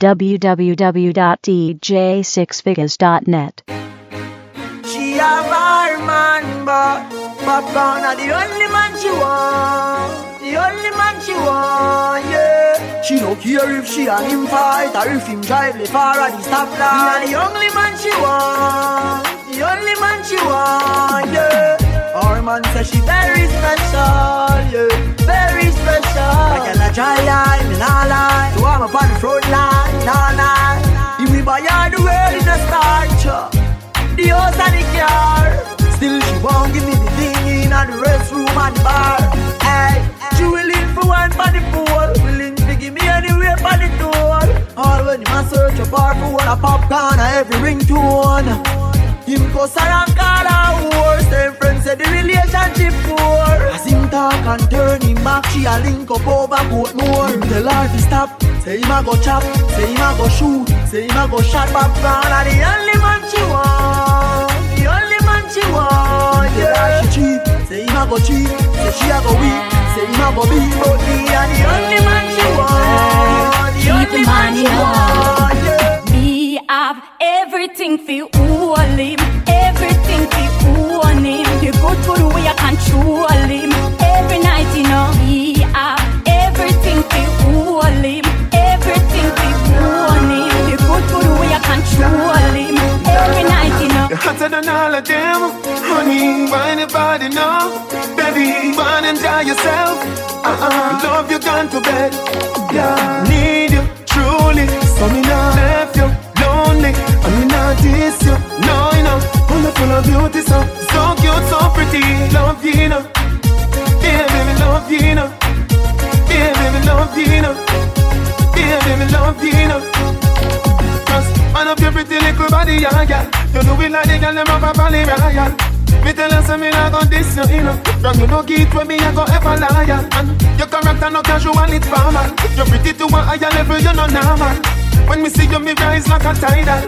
www.dj6figures.net. She man, but the only man she want. The only man she want, yeah. She don't care if she and him fight or if him drive the far at the the only man she want. The only man she want, yeah. Man says she very special, yeah. Very special. So I'm up on the front line, nah lie. If we buy all the world in a starch, uh, the house and the car. Still she won't give me the thing in the restroom and the bar. Hey, she willing for one for the pool, willing to give me anywhere for the door. All when you must search a bar for one a popcorn or every ringtone. Him cuss her and call her whore Same friends say the relationship poor. As him talk and turn him back She a link up over Portmore Him tell her to stop. Say him a go chop. Say him a go shoot. Say him a go shot popcorn And the only man she want. The only man she want Yeah, yeah. she cheap Say him a go cheap Say she a go weak. Say him a go beat But me and the only man she want. The only man she want yeah. Me have everything for all him, everything for own him. The good good way I control him. Every night you know me have everything for all him, everything for own him. The good good way I control him. Every night you know. You're hotter than all of them Honey, why anybody know? Baby, and enjoy yourself uh-uh. Love you gone to bed Yeah, need you truly So me not left you lonely And me not diss you No, you know Full of, full of beauty so So cute, so pretty Love you, you know Yeah, baby, love you, you know Yeah, baby, love you, you know Yeah, baby, love you, you know Cause man up your pretty little body, yeah, yeah. You do it like the girl them have a body royal. Me tell you me not go diss you, you know. From you no get with me, I go ever loyal. And your character no casual, it's formal. You're pretty to a higher level, you no normal. When me see you, me rise like a tidal.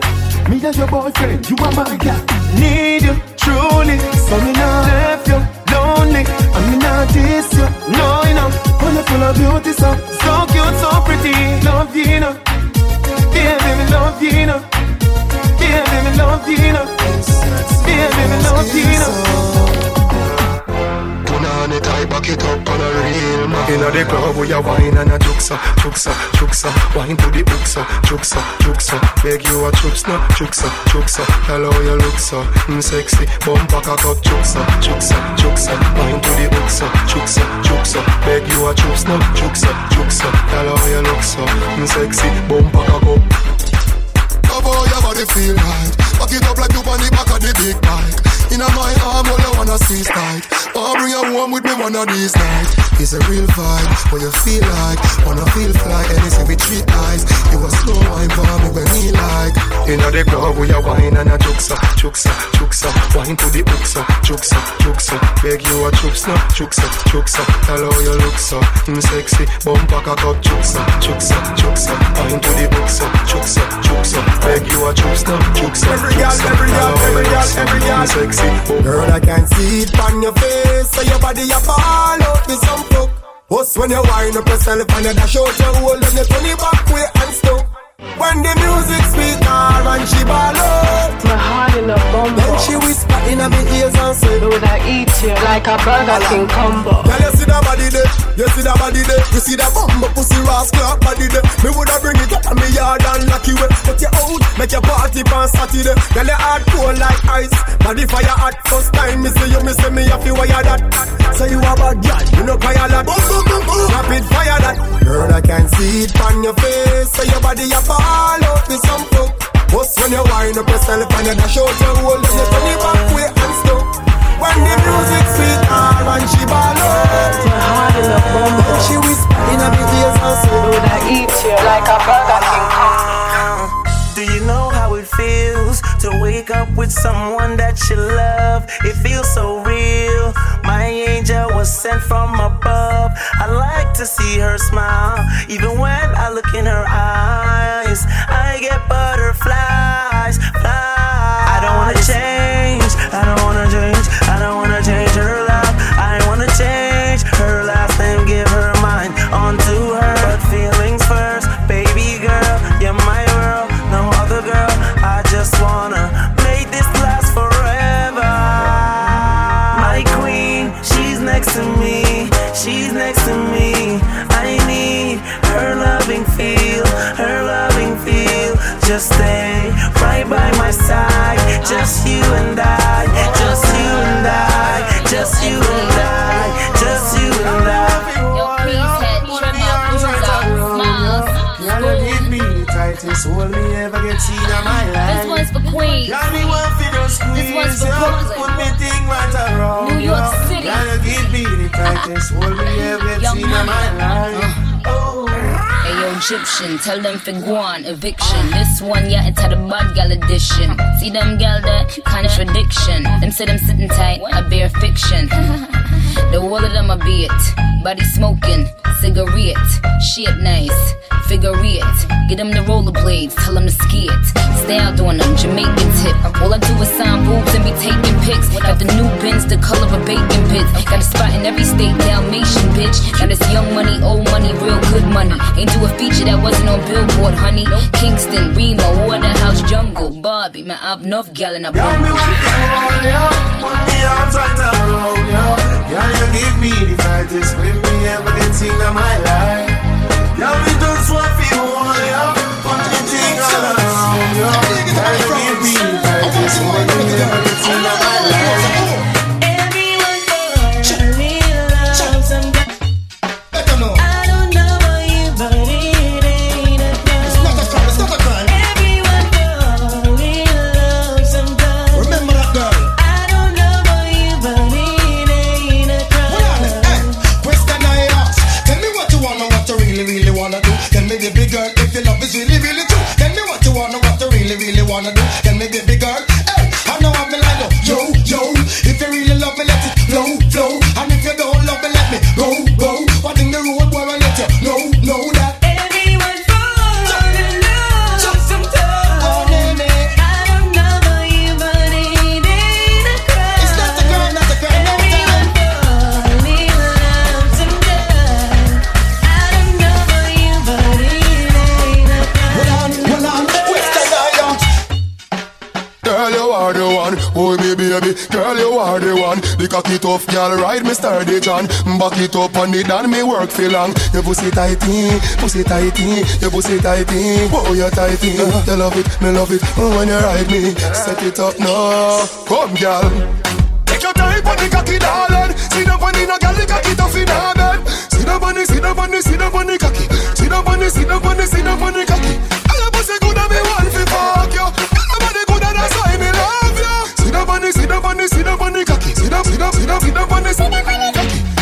Me and your boyfriend, you are my girl. Need you truly, so me not left you lonely. And me not diss you, no, you know. Full of beauty, so so cute, so pretty. Love you, you know. Yeah, baby, love you, you know. Yeah, baby, love you, you know. Yeah, baby, love you, you know. On it, I back it up on a real man. Inna the club we a wine and a juksa, juksa, juksa Wine to the uksa, juksa, juksa Beg you a chups no, juksa, juksa Hello you look so, mm, sexy. Bumper cock up, juksa, juksa, juksa Wine to the uksa, juksa, juksa Beg you a chups no, juksa, juksa Hello you look so, mm, sexy. Bumper cock up Oh boy, your body feel right Back it up like you on the back of the big bike. Inna my arm, all I wanna see is tight. Oh, bring you home with me one of these nights. It's a real vibe, what you feel like. Wanna feel fly, anything with three eyes. You a slow wine for me when me like. Inna the club we a wine and a juksa, juksa, juksa Wine to the uksa, juksa, juksa Beg you a chups no, juksa, juksa Hello you look so, mm, sexy Bumper cock up, juksa, juksa, juksa Wine to the uksa, juksa, juksa Beg you a chups no, juksa, Every girl, every girl, every girl, every girl. mm, Sexy, Girl, I can see it on your face So your body a fall out with some fuck. Us when you wind up yourself and you dash out your hole And you turn it back way and stuck. When the music her and she ball out My heart in a bumble. Then she whisper in my ears and say Would I eat you like a Burger King combo? Girl, you see that body there, you see that body there? You see that bumbo pussy rascal body there? Me woulda bring it up on me yard and lock you up. Put you out, make your party on Saturday. Girl, you hard cold like ice. Body fire hot, first time me see you, me see me have to wire that? Say you a bad girl, you know cry a lot. Boom, boom, boom, boom. Rapid fire that. Girl, I can see it on your face. Say your body a fall out with some fuck Bust when you wind up yourself and you dash out your hole. Then you turn it back way and stuck When the music sweet her and she ball out. My heart in a bumble. Then she whisper in my ears and say Would I eat you like a Burger King wake up with someone that you love? It feels so real. My angel was sent from above. I like to see her smile. Even when I look in her eyes, I get butterflies. Fly. Hold me ever get seen in my life. This one's for Queens. Got me one for those This one's for. Brooklyn. Put me thing right around, New York yo. City. Gotta give me the tightest hold me ever get seen in my life. Egyptian, tell them for guan, eviction. This one, yeah, it's had a bad gal edition. See them gal that contradiction. Them say them sitting tight, I bear fiction. the whole of them a it. Body smoking, cigarette, shit nice, figure it. Get them the rollerblades, tell them to ski it. Stay out on them, Jamaican tip. All I do is sign boobs and be taking pics. Got the new bins, the color of a bacon pits. Got a spot in every state, Dalmatian bitch. Now this young money, old money, real good money. Ain't do a feature that wasn't on Billboard, honey. Kingston, Rema, Waterhouse, Jungle, Bobby. Man, I've enough gal in a Got me bumble. one for all. Put arms right around, yo. Yeah, you give me the tightest grip me ever get in my life. position. Back it up on it and me work for long. Your pussy tighty, pussy tighty, your pussy tighty. Oh, you tighty. You love it, me love it. When you ride me, set it up now. Come, girl. Take your time on the cocky, darling. See the funny, no girl, the cocky tough in her bed. See the funny, see the funny, see the funny cocky. See the funny, see the funny, see the funny cocky. I your pussy good and me want to fuck you. Everybody good and that's me love you. See the funny, see the funny, see the funny cocky. See the, see the, see the, see the funny, see the funny.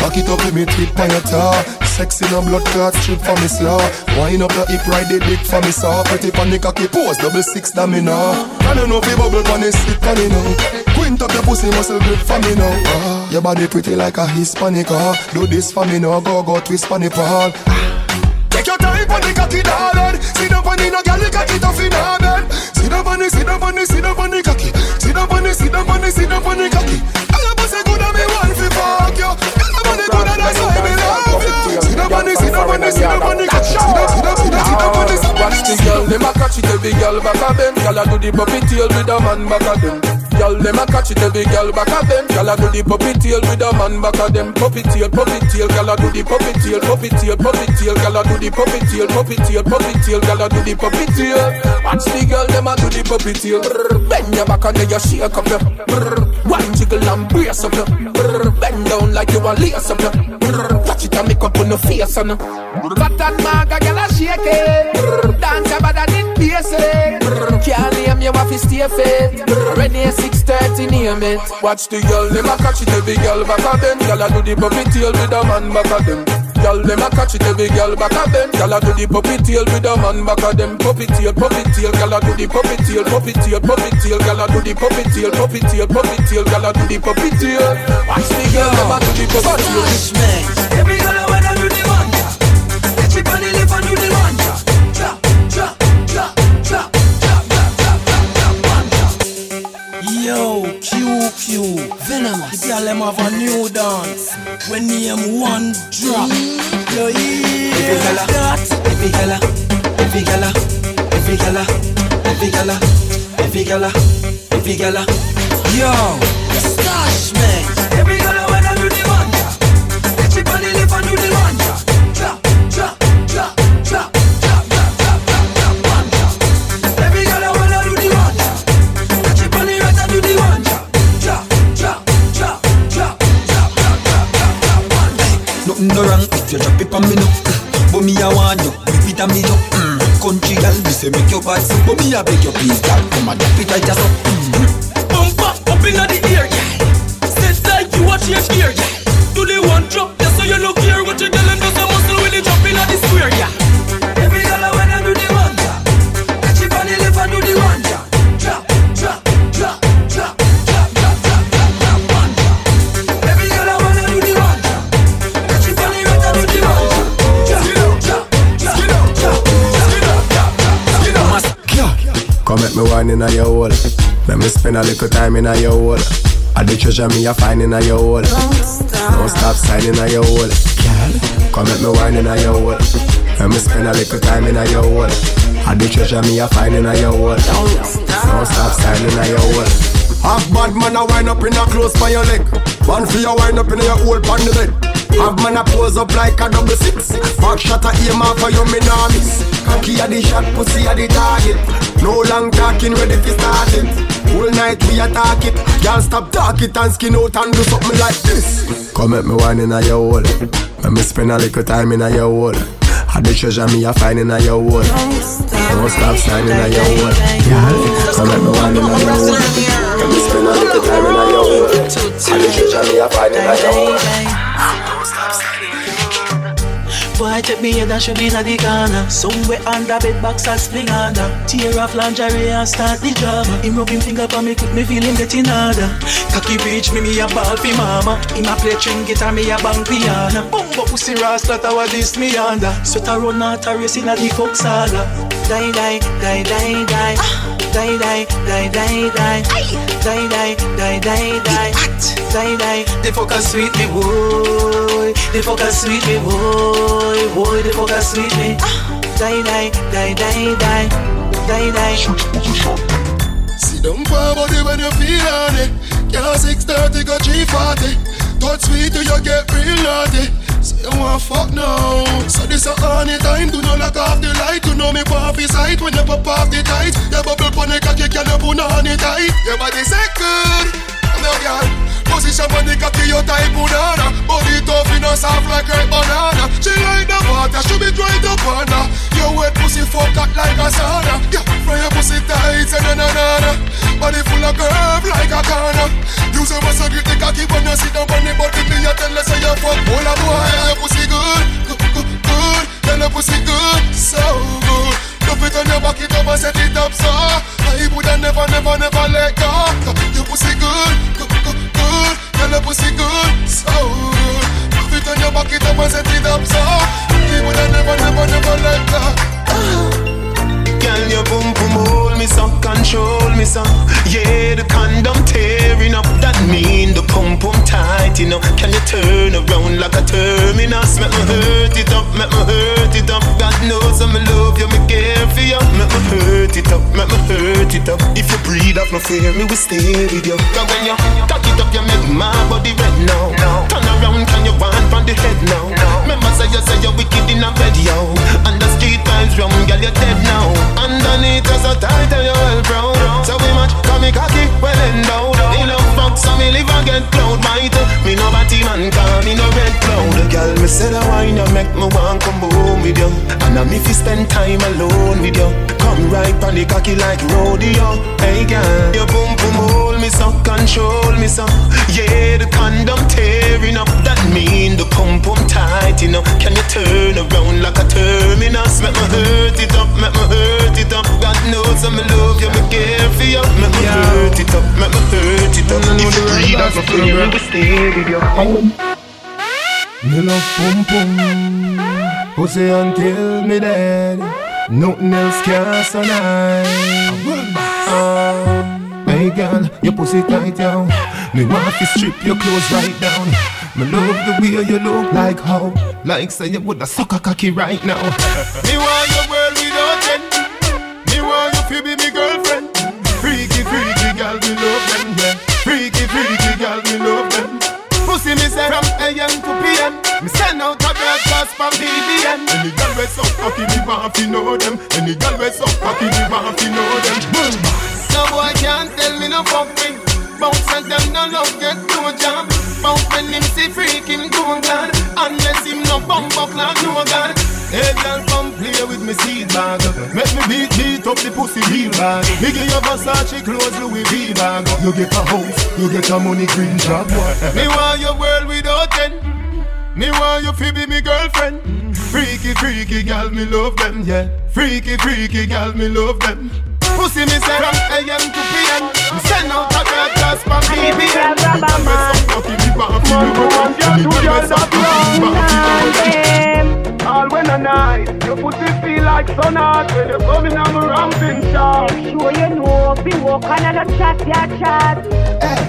Back it up, let me tip on your tar. Sexy no blood clot strip for me slaw. Wind up your hip, ride the dick for me saw. Pretty pon the cocky pose, double six that me know. And you know fi bubble pon the stick on it now. Quint up your pussy muscle grip for me now. Ah, your body pretty like a Hispanic. Ah, do this for me now, go go twist pon the pole. Take your time on the cocky, darling. Sit down on the no girl, the cocky tough in her bed. Sit on the, sit on the, sit down on the cocky. Sit on the, sit on the, sit down on the cocky. The. Watch the girl, them a catch it every girl back a bend. Girl a do the puppy tail with a man back a. Girl, them a catch it every girl back a bend. Girl a do the puppy tail with a man back a them. Puppy tail, puppy tail, girl a do the puppy tail, puppy tail, puppy tail, girl a do the puppy tail, puppy tail, puppy tail, girl a do the puppy tail. Watch the girl, them a do the puppy tail. Bend your back and then you shake up your. One jiggle and brace up your. Bend down like you a lace up your. Touch it and make up on the face and. Fat and maga, girl a shake it. Brr, Dance about that it basic. Brr, Can't name you off his stay fit. Brr, Ready at 6:30 name it. Watch the girl, them a catch it every girl back a bend. Girl a do the puppy tail with a man back a them. Girl, them a catch it every girl back a bend. Girl a do the puppy tail with a man back a them. Puppy tail, puppy tail, girl a do the puppy tail, puppy tail, puppy tail, girl a do the puppy tail, puppy tail, puppy tail, girl a do the puppy tail. Watch the girl, them a do the puppy tail. Every girl I wanna When name one drop. Yo, yeah, that. Every gala, every gala, every gala, every gala, every gala, every gala. Yo, stash man. for me no. But me a want you, repeat a me no. Mm. Country girl, me say make your body. But me a beg your please girl, come and drop it right just up. Mm. Bumper up inna the air, yeah. Since that you watch your gear, me wine in your hole. Let me spend a little time in your hole. I the treasure me a find in your hole. Don't stop signing in your hole. Come make me wine in your hole. Let me spend a little time in a your hole. I the treasure me a find in your hole. Don't stop signing in your hole. Half bad man a wind up in a close by your leg. One for your wind up in your hole on the bed. Have man a pose up like a double six. Back shot a aim off for your me nah miss. Cocky a the shot, pussy a the target. No long talking, ready to start it. Whole night we attack it. Can't stop talk it and skin out and do something like this. Come at me wine in a your hole. Let me spend a little time in a your hole. Had the treasure me a find in a your hole. Don't stop signing in a your hole. Come at me wine in a your hole. Let me spend a little time in a your hole. Had the treasure me a find in a your hole. Boy, take me head and show me in the corner. Somewhere under bed box and spring under. Tear off lingerie and start the drama Him rub him finger for me, quick me feel him getting harder Cocky reach me, me a ball fi mama. Him a play string guitar, me a bang piano. Bumbo pussy rasta, what this me under. Sweat a run out a race in a the fuck saga Die, die, die, die, die Die, die, die, die, die Die, die, die, die, die Die, die, the fuck a sweet me, boy The fuck a sweet me, boy Boy, the fuck a sweet me Die, die, die, die, die Die, die See them for body when you feel on it. Can't 630 go 340. Touch sweet till you get real naughty. Say you want fuck now. So this a honey time. Do not lock off the light. You know me pop his sight when you pop off the tight. Your bubble pon the cocky, can you put on it tight? Your body say good. No girl. Position on the cocky, your type banana Body tough, you know soft like ripe banana She like the water, she be dry to banana Your wet pussy fuck hot like a sauna Body full of curve like a corner. Use your muscle, grip the cocky when you sit down on the body Me a tell her say you fuck. All a boy Your pussy good, good, good, good. Tell your pussy good, so good. Love it on your back it up and set it up so I woulda never, never, never let go. Your pussy good, good, good, good. Tell your pussy good, so good. Love it on your back it up and set it up so I woulda never, never, never let go. Girl, your boom boom hold me so, control me so. Yeah, the condom tearing up. That mean the pump pump tight, you know. Can you turn around like a terminus? Make me hurt it up, make me hurt it up. God knows I'm in love you, me care for you. Make me hurt it up, make me hurt it up. If you breathe off no fear, me will stay with you. Cause when you cock it up, you make my body red now. Turn around, can you wind from the head now? Remember say you say you're wicked in a bed, yo. And the street vibes wrong, girl, you're dead now. Underneath us so tight and you well proud So we match, cause me cocky well endowed Me love fuck so me live and get cloud. Bite uh, Me no batty man call me no red cloud. Girl me say the wine you make me want come home with you. And I'm if you spend time alone with you. Come right on the cocky like rodeo. Hey girl, your boom boom hold me so Control me so. Yeah the condom tearing up. That mean the pump pump tight know. Can you turn around like a terminus? Make me hurt it up, make me hurt it up. God knows I'm love you, me care for you. Make me hurt it up, make me hurt it up. If you breathe out for free, we will stay with you. Me love pum pum. Pussy until me dead. Nothing else can survive. Ah, Hey girl, your pussy tight down Me want to strip your clothes right down Me love the way you look like how Like say you woulda suck a cocky right now Me want your world without end. Me want you to be me girlfriend. Freaky, freaky girl, me love them. Yeah. Freaky, freaky girl, me love them. Pussy me say from AM to PM. Me send out a broadcast from BBM. Any girl we so cocky, me want to know them. Any girl we so cocky, me want to know them. Boom. No boy can't tell me no fuck me. Bounce and them no love get no job. Bounce when him see freak him go God. Unless him no bump up like no God. Hey girl come play with me seed bag. Make me beat beat up the pussy real bag. Me give you Versace clothes Louis V bag. You get a house, you get a money green job. me want your world without end. Me want you to be me girlfriend. Freaky, freaky gal, me love them, yeah. Freaky, freaky gal, me love them. Pussy me say from AM to PM. Send out a girl just broadcast from BBM. Rubber man. One girl, two girl, that long All when a night, your pussy feel like sun hot when you're coming on a ramping shot. Sure you know, be walk on a chat, yeah chat. Hey.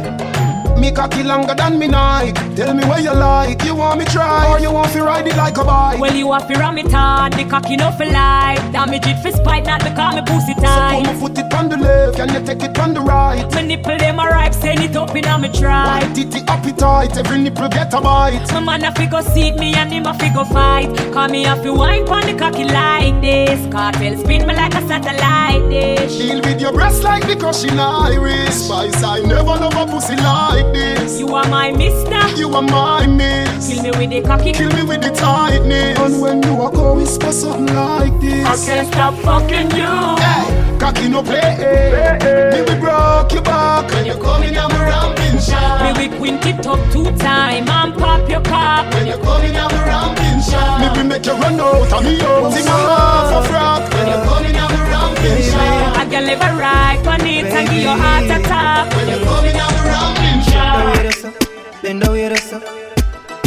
Me cocky longer than me night. Tell me where you like. You want me try or you want to ride it like a bike? Well, you to ram it hard. The cocky no for life. Damage it for spite, not because me pussy tight. So come foot it on the left, can you take it on the right? My nipple them a ripe, send it up in a me try. White titty appetite, every nipple get a bite. My man a figure seek me and him a figure fight. Call me a fi wine pon the cocky like this. Kartel spin me like a satellite dish. Deal with your breast like the crushing iris. Spice, I never love a pussy like this. You are my mister. You are my miss. Kill me with the cocky. Kill me with the tightness. And when you are out, whisper something like this. I can't stop fucking you. Hey, cocky no play. Hey, hey. Me we broke your back when you coming on my ramping shot. Me we quint it up two time and pop your cock. When you coming on my ramping shot. Me we make you run out of me out. Sing a half a frock. When you coming on my ramping shot. I can live a right on it and give your heart attack. When you're coming on my ramping shot. Bend the way that's up.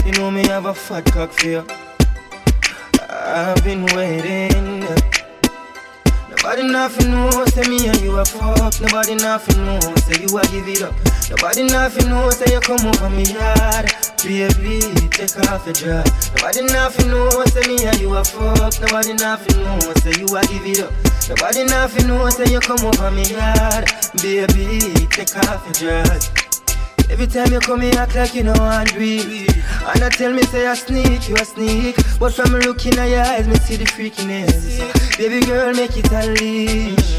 You know me have a fat cock for you. I've been waiting. Nobody nothing knows, say me and you are fuck. Nobody nothing knows, say you a give it up. Nobody nothing knows, say you come over me yard. Baby, take off your dress. Nobody nothing knows, say me and you a fuck. Nobody nothing knows, say you a give it up. Nobody nothing knows, say you come over me yard. Baby, take off your dress. Every time you come here, act like you know I'm real. And I tell me, say I sneak, you a sneak. But from looking at your eyes, me see the freakiness. Baby girl, make it unleash.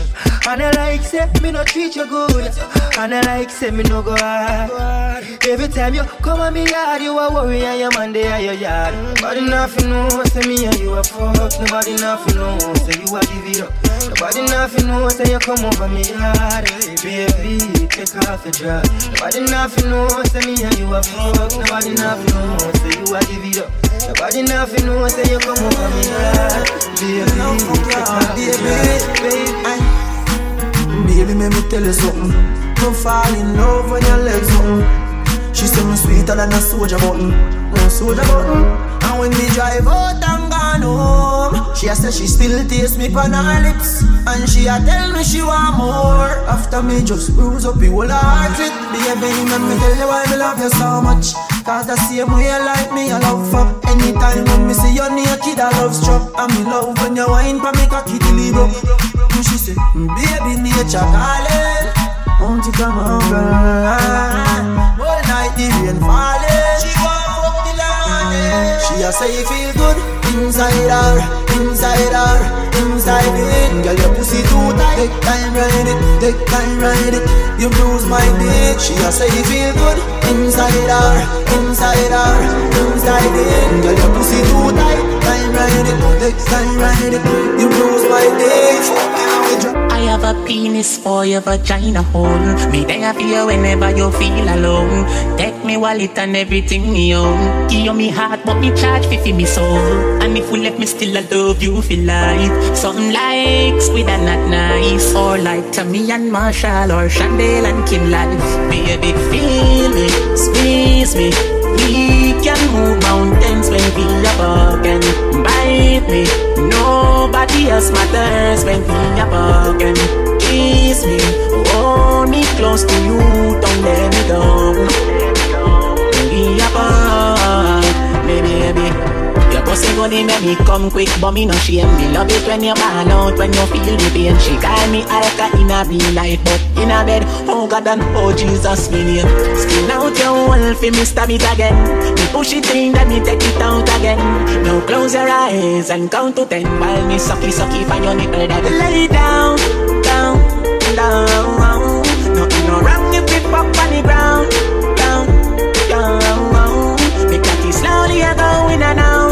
And I like, say, me no treat you good. And I like, say, me no go hard. Every time you come on me yard, you a worry and your man there at your yard. Nobody nothing knows, say me and you a fuck. Nobody nothing knows, say you a give it up. Nobody nothing knows, say you come over me yard. Baby, take off your dress. Nobody nothing knows, say me and you a fuck. Nobody nothing knows, say you a give it up. Nobody nothing knows, say you come over me yard. Baby, take off your dress. Baby, Baby, let me tell you something. Don't fall in love when your legs open. She say me sweeter than a soldier button, no soldier button. And when me drive out and gone home, she a say she still taste me on her lips, and she a tell me she want more. After me just bruise up the whole heart it, baby, let me tell you why me love you so much. Cause the same way you like me, I love fuck. Anytime when me see you naked, I love struck. And me love when you wine for me cocky up. And she say, mm, baby, nature calling. Won't you come over? All night the rain falling. She a say you feel good inside her, inside her, inside it. Girl, your pussy too tight. Take time ride it, take time ride it. You bruise my dick. She a say you feel good inside her, inside her, inside it. Girl, your pussy too tight. Time ride it, take time ride it. You bruise my dick. I have a penis for your vagina hole. Me there for you whenever you feel alone. Take me wallet and everything me own. Give me heart, but me charge fi fi me soul. And if we left me still, I love you for life. Something like and not nice, or like Tammy and Marshall, or Chandel and Kim Life. Baby, feel me, squeeze me. We can move mountains when we are broken. Bite me, nobody else matters when we are broken. Kiss me, hold me close to you, don't let me go. We are broken, baby, pussy gonna make me come quick, but me no shame. Me love it when you ball out, when you feel the pain. She call me alka in a real life, but in a bed, oh God and oh Jesus, me name. Skin out your hole fi me stab again. Me push it in, then me take it out again. Now close your eyes and count to ten while me sucky sucky find your nipple that lay down, down, down. Nothing no wrong if it pop on the ground, down, down. Me cocky slowly going and out,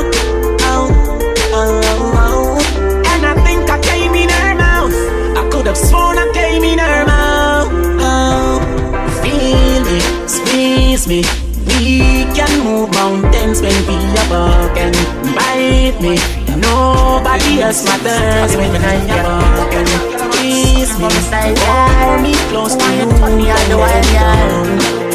me. We can move mountains when we are broken. Bite me. Nobody else matters when I am broken. Kiss me, hold me close to you. I know I am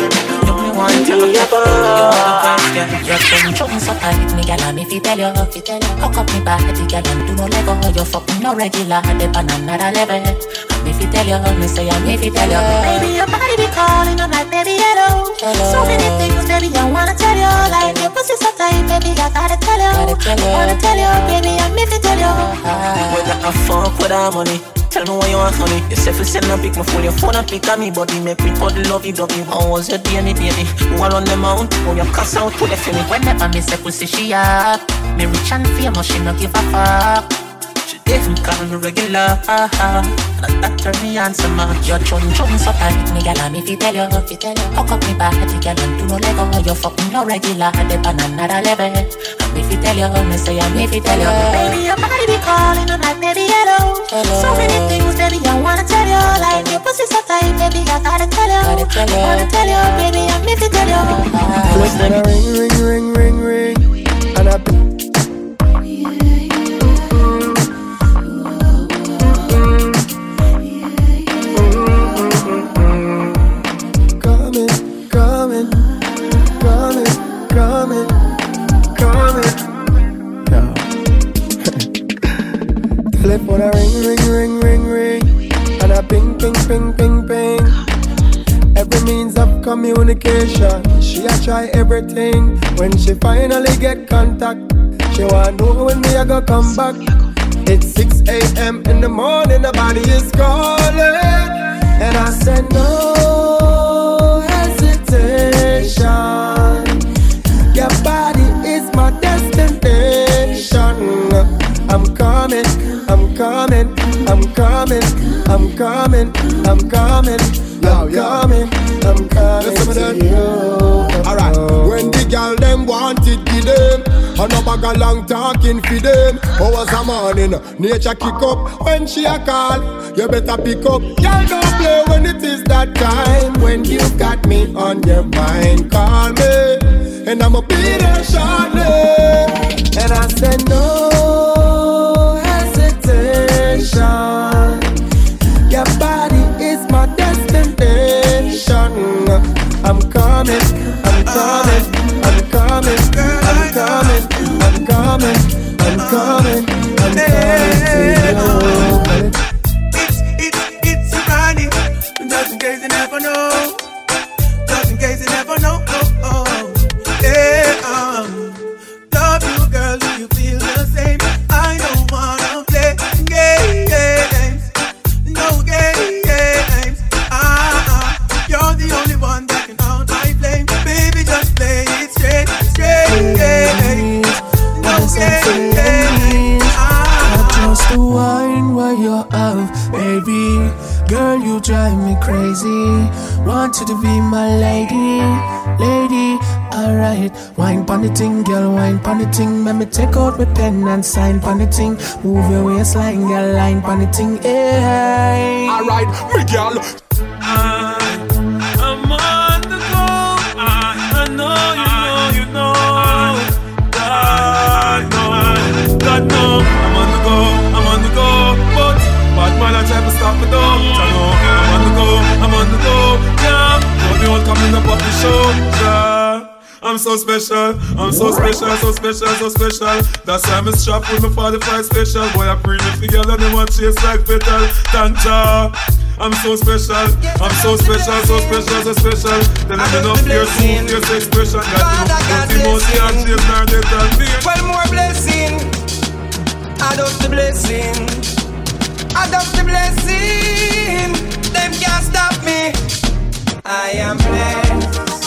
want to be above. You're from trouble, so I hit me, gal, and if you tell you, if you tell you, hook up me body, gal, and do no lego. You fucking no regular, the on another level. And if you tell you, me say, and if you tell you, baby, your body be calling, I'm like, baby, hello. hello. So many things, baby, I wanna tell you, like your pussy so tight, baby, I gotta tell you. Gotta tell you. I wanna tell you, baby, and if you tell you, uh-huh. when I fuck with our money. Tell me what you want me. You say you send a pic, my phone, your phone a pic of me body. Make me put the love you love me. How was your day, baby? Are on the mount? When you cuss out, put it for me. Whenever me say pussy, she up. Me rich and famous, she no give a fuck. If you call me regular, ah, ah, that turn me on some more. Your chum chum so tight, me gal, me fi tell you, fi tell you. Hook up me body, gal, and do no lego. You fucking no regular, the on another level. And me fi tell you, me say, and me fi tell you. Baby, your body be calling, I'm like, baby, hello. hello. So many things, baby, I wanna tell you. Like your pussy so tight, baby, I gotta tell you. Gotta tell you. I wanna tell you, baby, and me fi tell you. Listen, ring, ring, ring, ring, ring, and I. Telephone a ring, ring, ring, ring, ring, and a ping, ping, ping, ping, ping. Every means of communication, she a try everything. When she finally get contact, she want know when me a go come back. It's 6 a.m. in the morning, the body is calling, and I said no hesitation. Coming, I'm coming, I'm coming, I'm coming to you. Alright, when the girl them wanted to them, and no bag a long talking for them. Hours a morning, nature kick up when she a call. You better pick up, girl don't play when it is that time. When you got me on your mind, call me, and I'ma be there shortly. And I said no me take out my pen and sign pon the ting. Move your waistline, girl, line pon the ting. Hey. Eh. Alright, me girl. I am on the go. I, I know you know you know. God know, God know. I'm on the go, I'm on the go. But bad man, I try to stop me though. I know I'm on the go, I'm on the go. Yeah, don't be all coming up off the shoulder. I'm so special, I'm so special, so special, so special. That's why I'm strapped with my 45 special. Boy, I bring it together they want chase like petal. Tanja. I'm so special, I'm so special, so special, so special. Then I'm enough your smooth, your expression. Got you, the most can't chase nor death Well, more blessing, add up the blessing, add up the blessing. Them can't stop me. I am blessed.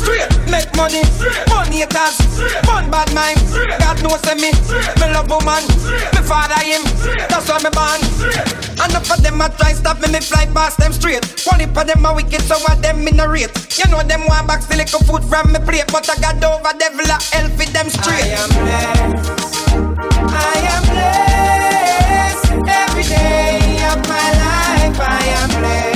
straight, make money, money haters, fun bad mind. God knows me, me love woman, me father him, that's why me born. And enough of them a try stop me, me fly past them straight. One of them a wicked, so what them in a rate. You know them want back still little food from me plate, but I got over devil a hell fit them straight. I am blessed. I am blessed. Every day of my life. I am blessed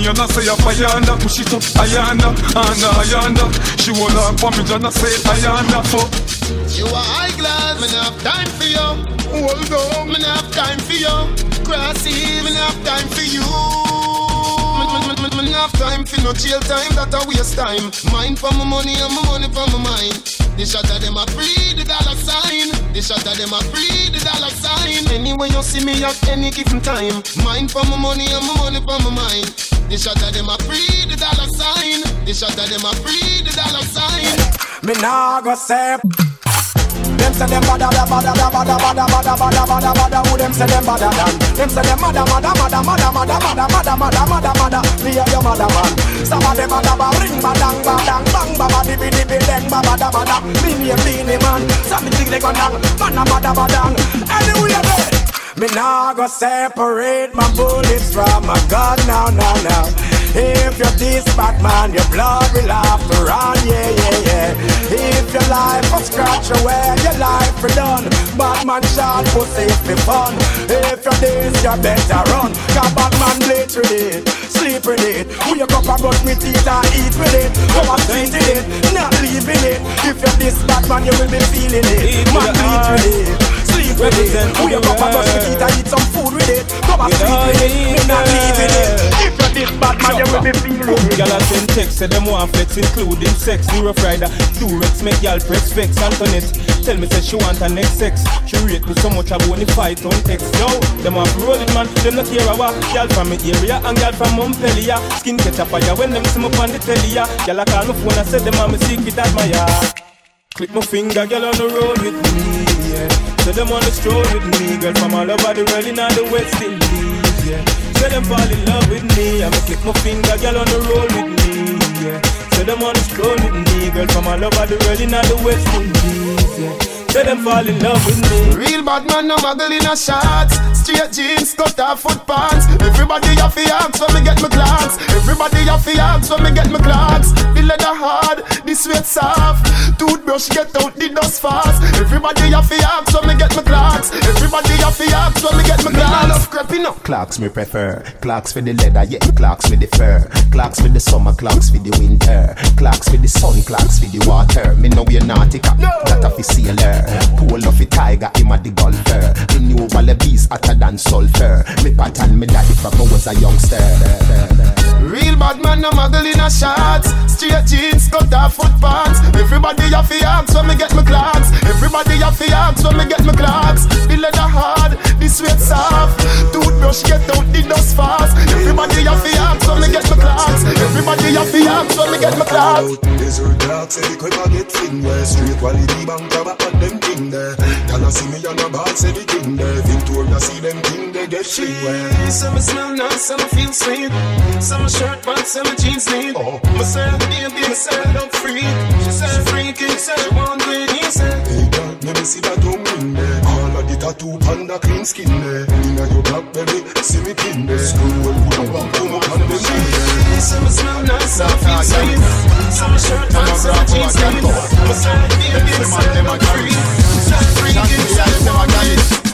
me and I say Ayana Push it up, Ayana, and Ayana She hold on for me and I say Ayana For You are high class, me not have time for you Hold on, me not have time for you Crossy, me not have time for you me, not have time for no jail time, that a waste time. Mind for my money and my money for my mind. The shot of them a free the dollar sign. The shot of them a free the dollar sign. Anyway you see me at any given time. Mind for my money and my money for my mind. The shot of them a free the dollar sign. The shot of them a free the dollar sign. Me nah go say them say them bada bada bada bada bada bada bada bada bada. Who them say them bada than Them say them mada mada mada mada mada mada mada mada mada mada. Me a your mother man. Some of them mada ba ring badang badang bang ba ba dibi dibi deng ba bada bada Me name Beenie Man. Some me think they gon' dang Mana mada badang Anyway me nah go separate my bullets from my gun now, now, now. If you're this bad man, your blood will have to run, yeah, yeah, yeah. If your life was scratch away, your life will done. Bad man shot pussy for fun. If you're this, you better run. Cause bad man bleach with it, sleep with it. Wake up and brush me teeth and eat with it. Come and sweet with it, not leaving it. If you're this bad man, you will be feeling it. Man bleach with it, sleep with it. Wake up and brush me teeth and eat some food with it. Come and sweet with it, me not leaving it. If you're this bad man, you will be feeling it. Gyal a send text, say them want flex, including sex. Zero Friday, uh, Durex, make gyal press vex. Antoinette, tell me say she want her next sex. She rate me so much I want to fight on text. Yo, them want rolling man, them not care what. Gyal from me area and gyal from Montpellier. Skin catch a fire when them see me on the telly. Gyal a call me phone and say them want me secret admire. Click my finger, girl on the road with me, yeah. So them on the stroll with me, girl from all over the world in all the West Indies, yeah. So them fall in love with me, I'ma click my finger, girl on the roll with me, yeah. So them the stroll with me, girl from all over the world in all the West Indies, yeah. So them fall in love with me. Real bad man, no muggle in a shots. Straight jeans, cut off foot pants. Everybody have to ask when me get my Clarks. Everybody have to ask when me get my Clarks. The leather hard, the sweat soft. Toothbrush get out the dust fast. Everybody have to ask when me get my Clarks. Everybody have to ask when me get my Clarks. Me love creeping up. Clarks me prefer. Clarks for the leather, yeah. Clarks for the fur. Clarks for the summer, Clarks for the winter. Clarks for the sun, Clarks for the water. Me know we're naughty cap. That a fi sailor. Pull off a tiger, him a the golfer. Me knew Wallabees hotter than sulfur. Me pattern me daddy from was a youngster. Real bad man, no muggle in a shots. Straight jeans, cut off foot pants. Everybody have to ask when me get my Clarks. Everybody have to ask when me get my Clarks. The leather hard, the sweat soft. Toothbrush get out the dust fast. Everybody have to ask when me get my Clarks. Everybody have to ask when me get my Clarks. Desert the quick I get thin where Straight quality bank cover at them thing there Y'all see me on a box everything there Victoria see them thing they get free Some smell nice, some feel sweet. Some shirt pants, some jeans neat. Oh. Myself, baby, myself, I'm free. She said freaky, said she want green, he said. Hey girl, let me see that tongue ring there under clean skin eh. there. Inna your back belly, see me pin there. Eh. School pull up and come up on them knee. Eh. Some smell nice, I feel sweet. Some shirt and some jeans clean. Some baby inside them a. Some free inside them a guide. No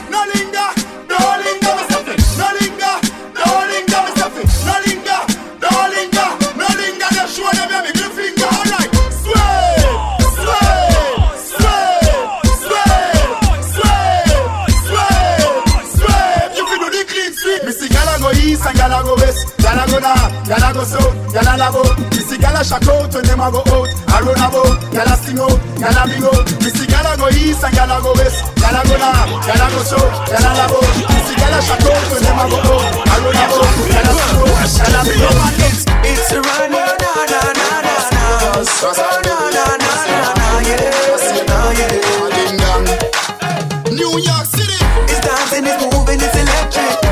go east a go west. Go north, gyal a go south, a love out. Me see a shock out when them a go out. I run a sing out, gyal a big out. A go east and go west. Go north, go south, a love out. Me see a shock out when them a go out. I run a sing out, gyal a big out. It's it's a run, na na na na na na. Oh na na na na na yeah, na yeah. New York City. It's dancing, it's moving, it's electric.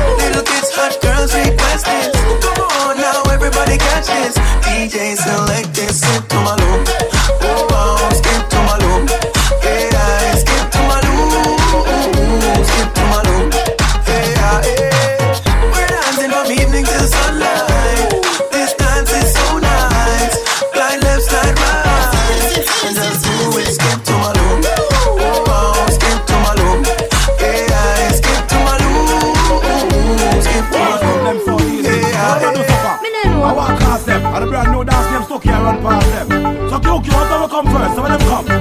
Hot girls request it. Come on now, everybody catch this. DJ select this, skip to my loop. Run past them. So Kyokyo, what them come first? So when them come,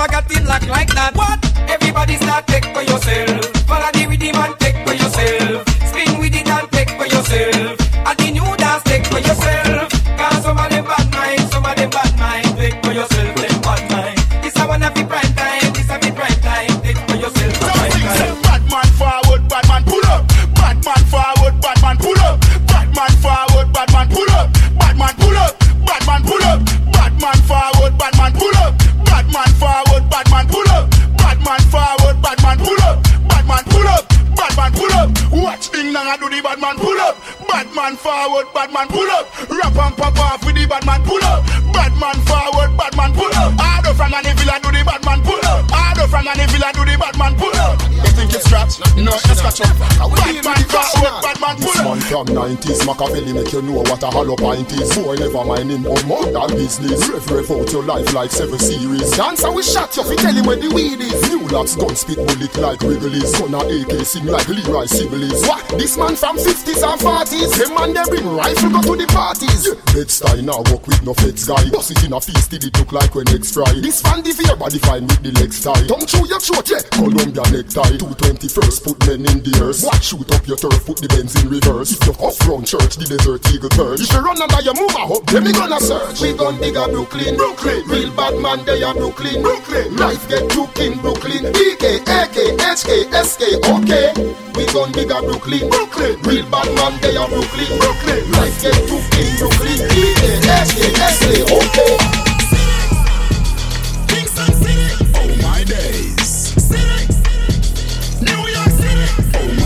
I keep from 90s, Machiavelli make you know what a hollow pint is. Boy, never mind him of murder business. Rev, rev out your life like seven series. Dance and we shot you, fi tell him where the weed is. New locks, gun spit bullet like Wrigley's. Gun a AK sing like Leroy Sibbles. What? This man from 50s and 40s. Them man they bring rifle go to the parties. Yeah. Bed-Stuy now walk with no feds guy. Bust it in a feast, did it look like when eggs fry. This fan the fear body fine with the legs tie. Don't chew your throat, yeah. Columbia necktie. 221st, put men in the earth. Watch shoot up your turf, put the Benz in reverse. If you off round church, the desert eagle perch. If you run under your move, I hope then we gonna search. We gon' dig a Brooklyn, Brooklyn. Real bad man, they are Brooklyn, Brooklyn. Life get took in Brooklyn. BK, AK, HK, SK, okay. We gon' dig a Brooklyn, Brooklyn. Real bad man, they are Brooklyn, Brooklyn. Life get took in Brooklyn. BK, HK, SK, okay. Kingston City, oh my days. New York City. Oh my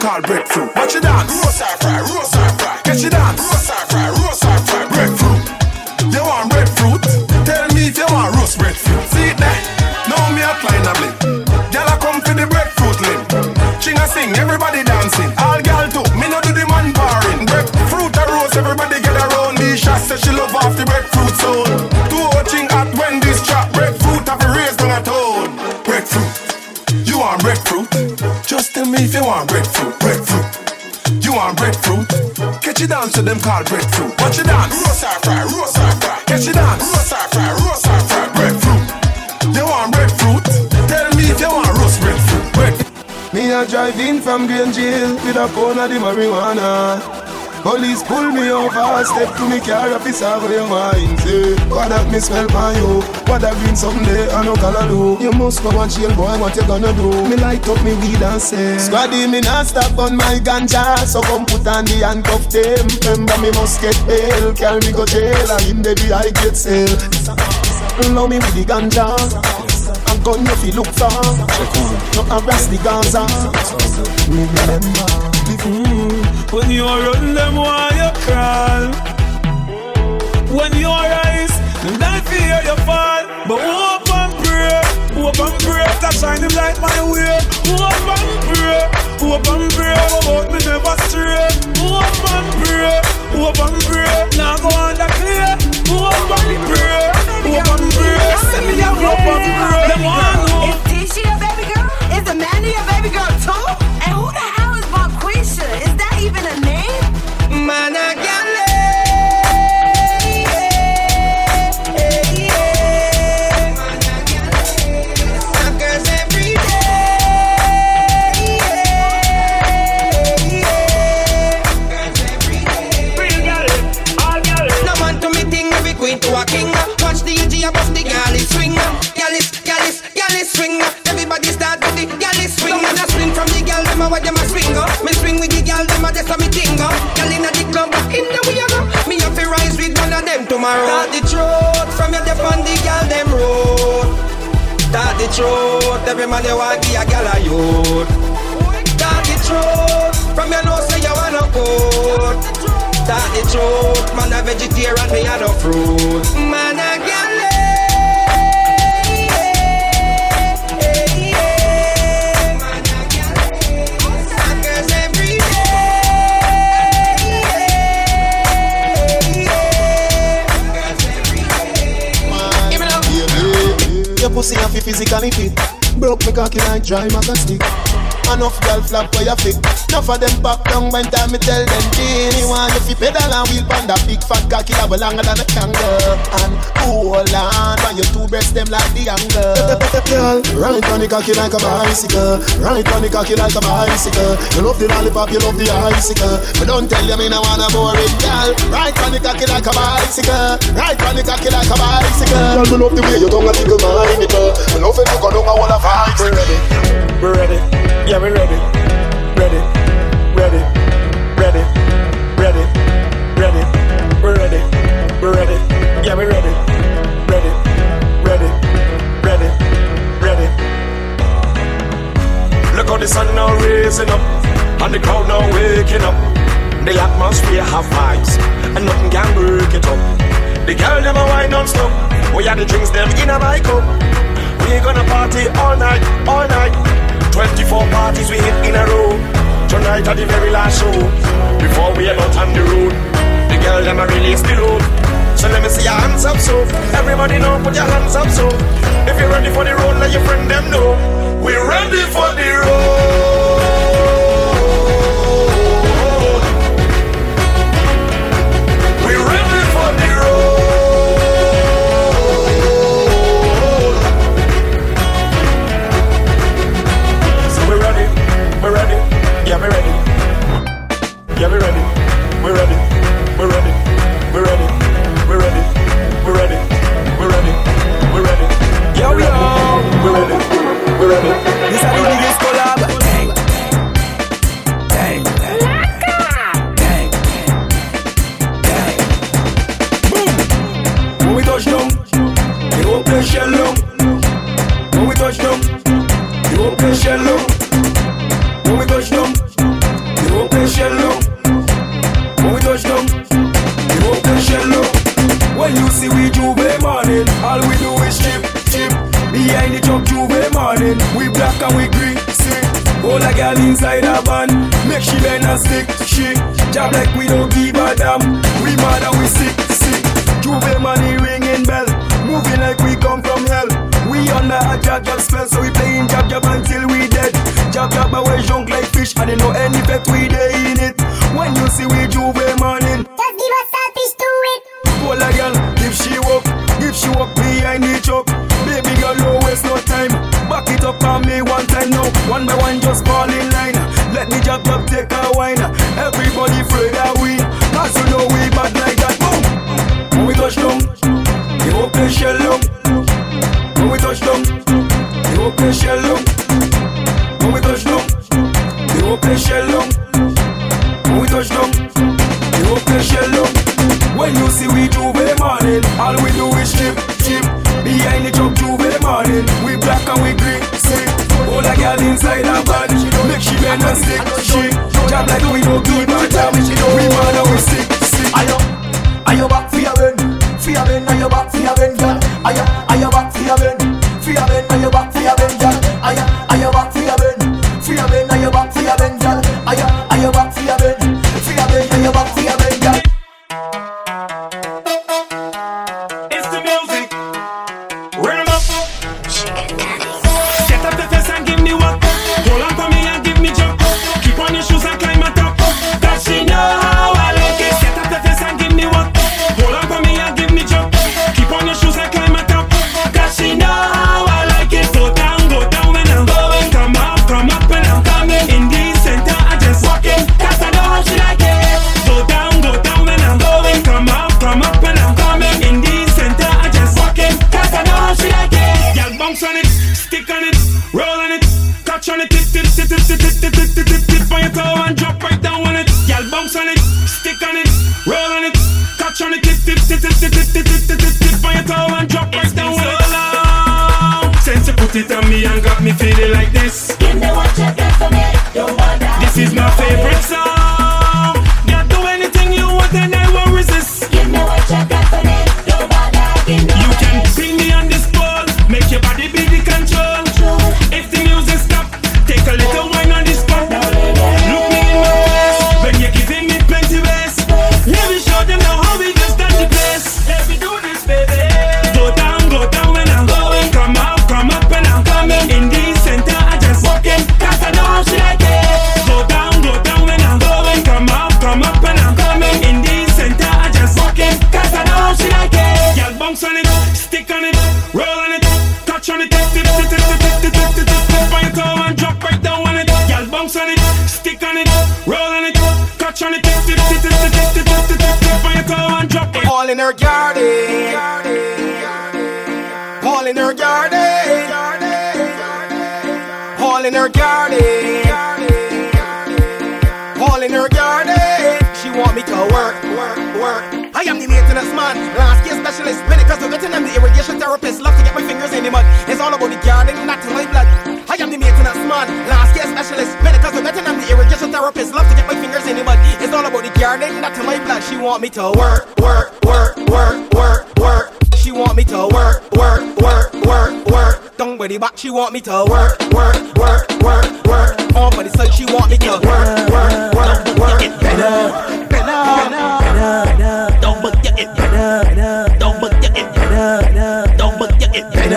called breakthrough. Watch you dance. Rosa fry, rosa Down to them called breadfruit. Watch it dance. Roast or fry, roast or fry. Catch it dance. Roast or fry, roast or fry. Breadfruit. You want breadfruit? Tell me if you want roast breadfruit. Breadfruit. Me a drive in from Green Jail with a pound of the marijuana. Police pull me over, step to me car, officer, where you mind say What that me smell by you, what that green someday, I no color do You must go and jail, boy, what you gonna do? Me light up me weed and say Squaddy, me not stop on my ganja, so come put on the handcuff them Remember me must get bail, carry me go jail, and in the day I get sale. Love me with the ganja and gun you fi look for No harass the Gaza. Me remember Mm, when you run them while you crawl. When you rise, and I fear you fall. But hope and pray, hope and pray that shine him light my way. Hope and pray, hope and pray About me never stray. Hope and pray, hope and pray Now go on the clear. Hope and pray, hope pray Send me a hope and Them Is Tisha your baby girl? Is Amanda your baby girl too? Tomorrow. Start the truth from your dep on the gal them road. Start the truth, every man you want give a gal a youth. Start the truth from your nose say you wanna vote. Start the truth, man a vegetarian, me a no fruit. Man a physically fit Broke me cocky like dry maca stick Enough girl flap for your fit. Enough of them back down when time me tell them Thing Me want you fi pedal and wheel pan that big fat cocky Have longer than a kangaroo And hold on When your two breasts them like the angle. Girl, ride on the cocky like a bicycle. Ride on the cocky like a bicycle. You love the lollipop, you love the icicle. But don't tell you me no wanna bore it Girl, ride on the cocky like a bicycle. Ride on the cocky like a bicycle. Girl, me love the way you tongue a tickle my nipple Me love it you go down a wall of ice We ready, we ready, yeah we ready, ready, ready, ready, ready, ready, we ready, we ready, yeah we ready, ready, ready, ready, ready. Look how the sun now raising up, and the crowd now waking up. The atmosphere have vibes, and nothing can break it up. The girl them a wine non-stop. We are the drinks them in a my cup. We gonna party all night, all night. 24 parties we hit in a row. Tonight at the very last show. Before we head out on the road, the girl them a release the load. So let me see your hands up, so everybody know, put your hands up, so if you're ready for the road, let your friend them know. We're ready for the road. Yeah, we ready. Yeah, we ready. We're ready. We're ready. We're ready. We're ready. We're ready. We're ready. We're ready. Yeah, we are. We're ready. We're ready. This is hope shell down. When we touch down, You open shell down.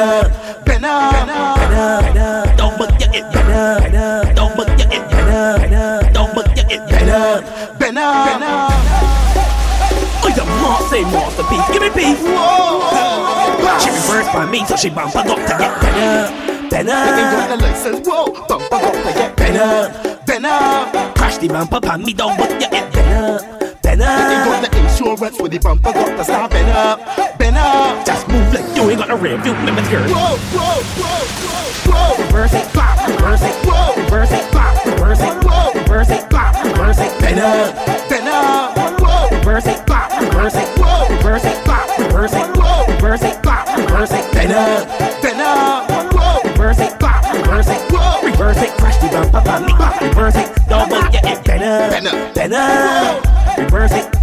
up, bend up, bend up, bend up. Don't buck your it, bend up, bend up. Don't buck your it, bend up, bend up. Don't buck your it, bend up, bend up, bend up. Oh, your mom say masterpiece, give me peace. Whoa, she reversed by me, so she bump up to get bend up better. Living on the license, whoa, bumper got to get better, up. Crash the bumper, pan me down, but you get up. better. Living got the insurance with the bumper got to stop it up, better, up. Just ain't got a rear view limit here. Whoa, whoa, whoa, whoa, whoa. Reverse it, flop, reverse it, whoa, reverse it, flop, reverse it, whoa, reverse it, flop, reverse it, bend up, bend up, whoa, reverse it, flop, reverse it, whoa, reverse it, flop, reverse it, whoa, reverse it, flop, reverse it, bend up, bend up, whoa, reverse it, flop, reverse it, whoa, reverse it, crash the bump, bump, bump, reverse it, double, yeah, it bend up, bend up, bend up, reverse it.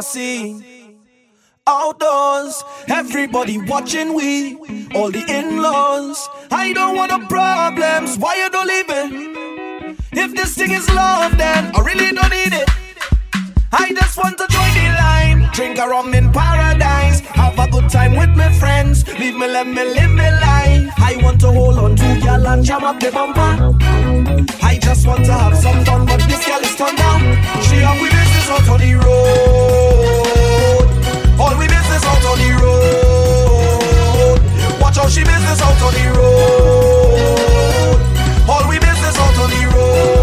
see. Outdoors, everybody watching we, all the in-laws. I don't want no problems. Why you don't leave it? If this thing is love, then I really don't need it. I just want to join the line, drink a rum in paradise, have a good time with my friends. Leave me, let me live my life. I want to hold on to y'all and jam up the bumper. I just want to have some fun, but this girl is turned down. She up with this is on the road. All we business out on the road. Watch how she business out on the road. All we business out on the road.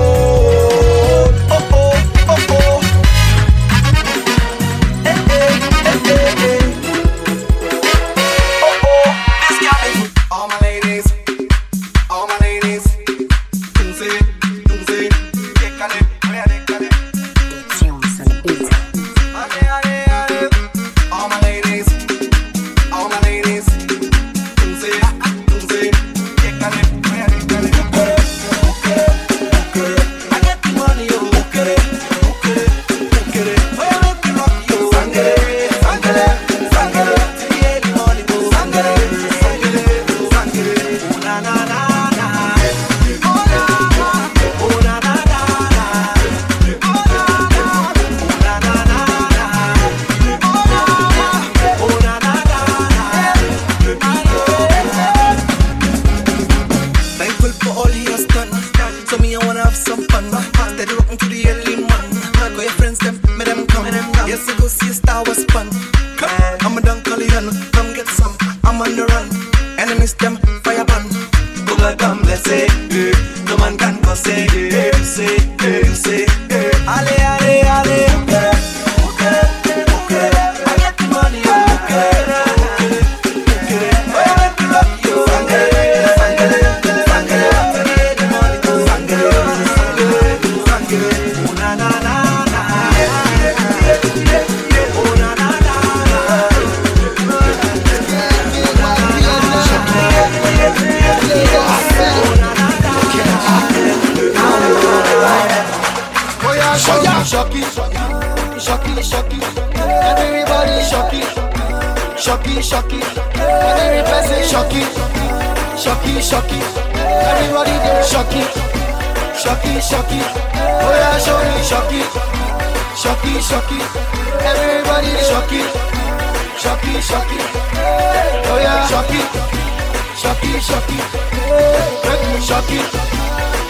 Shocky, shocky.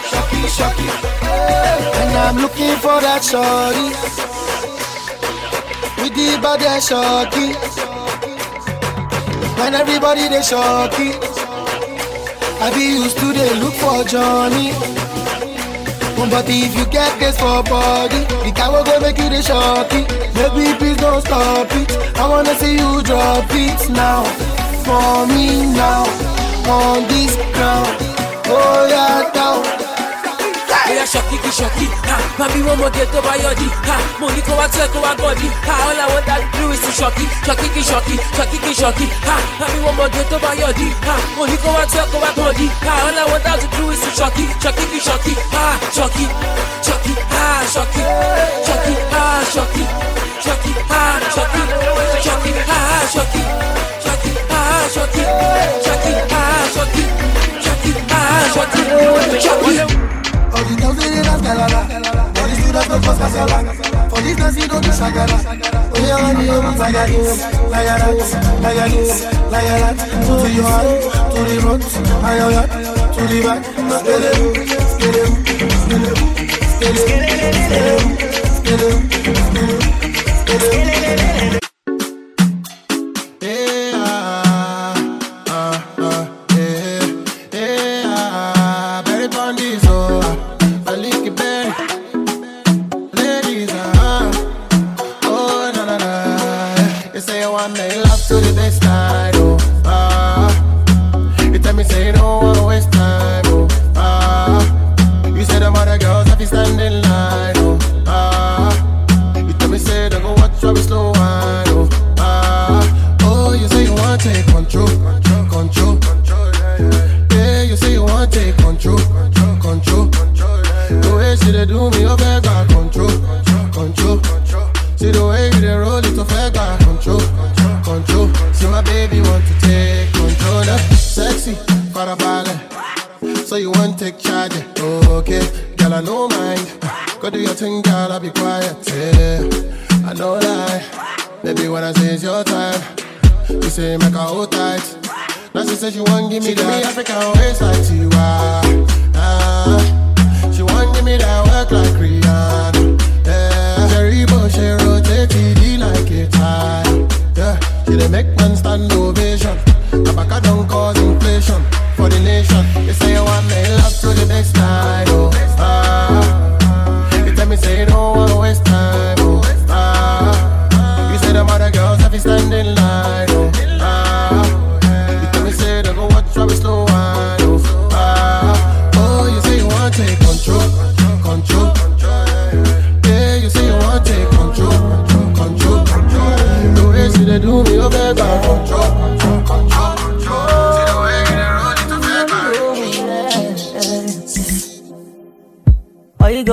Shocky, shocky, shocky. And I'm looking for that shorty with the body shocky. When everybody they shocky, I be used to they look for Johnny. But if you get this for body, the guy will go make you the shocky. Baby, please don't stop it. I wanna see you drop it now. For me now, on this ground. Oh yeah, down. Oya shocky shocky, ha Mami one more get over your di, ha Money go out to go out body, ha All I want that do is to shocky, shocky shocky, shocky ki shocky, ha Mami one more get over your di, ha Money go out to go out body, ha All I want that to do is to shocky, shocky ki shocky, ha Shocky, shocky, ha Shocky, shocky, ha Chucky, Chucky, ah, Chucky, Chucky, ah, Chucky, Chucky. All the girls they dance galala, all the students go cross casala. For this dance you don't do shagala. Oh yeah, man, you want shagala, layala, layala, layala. To the yard, to the road, ayo ya, to the back. Skele, skele, skele, skele, skele, skele, skele, skele.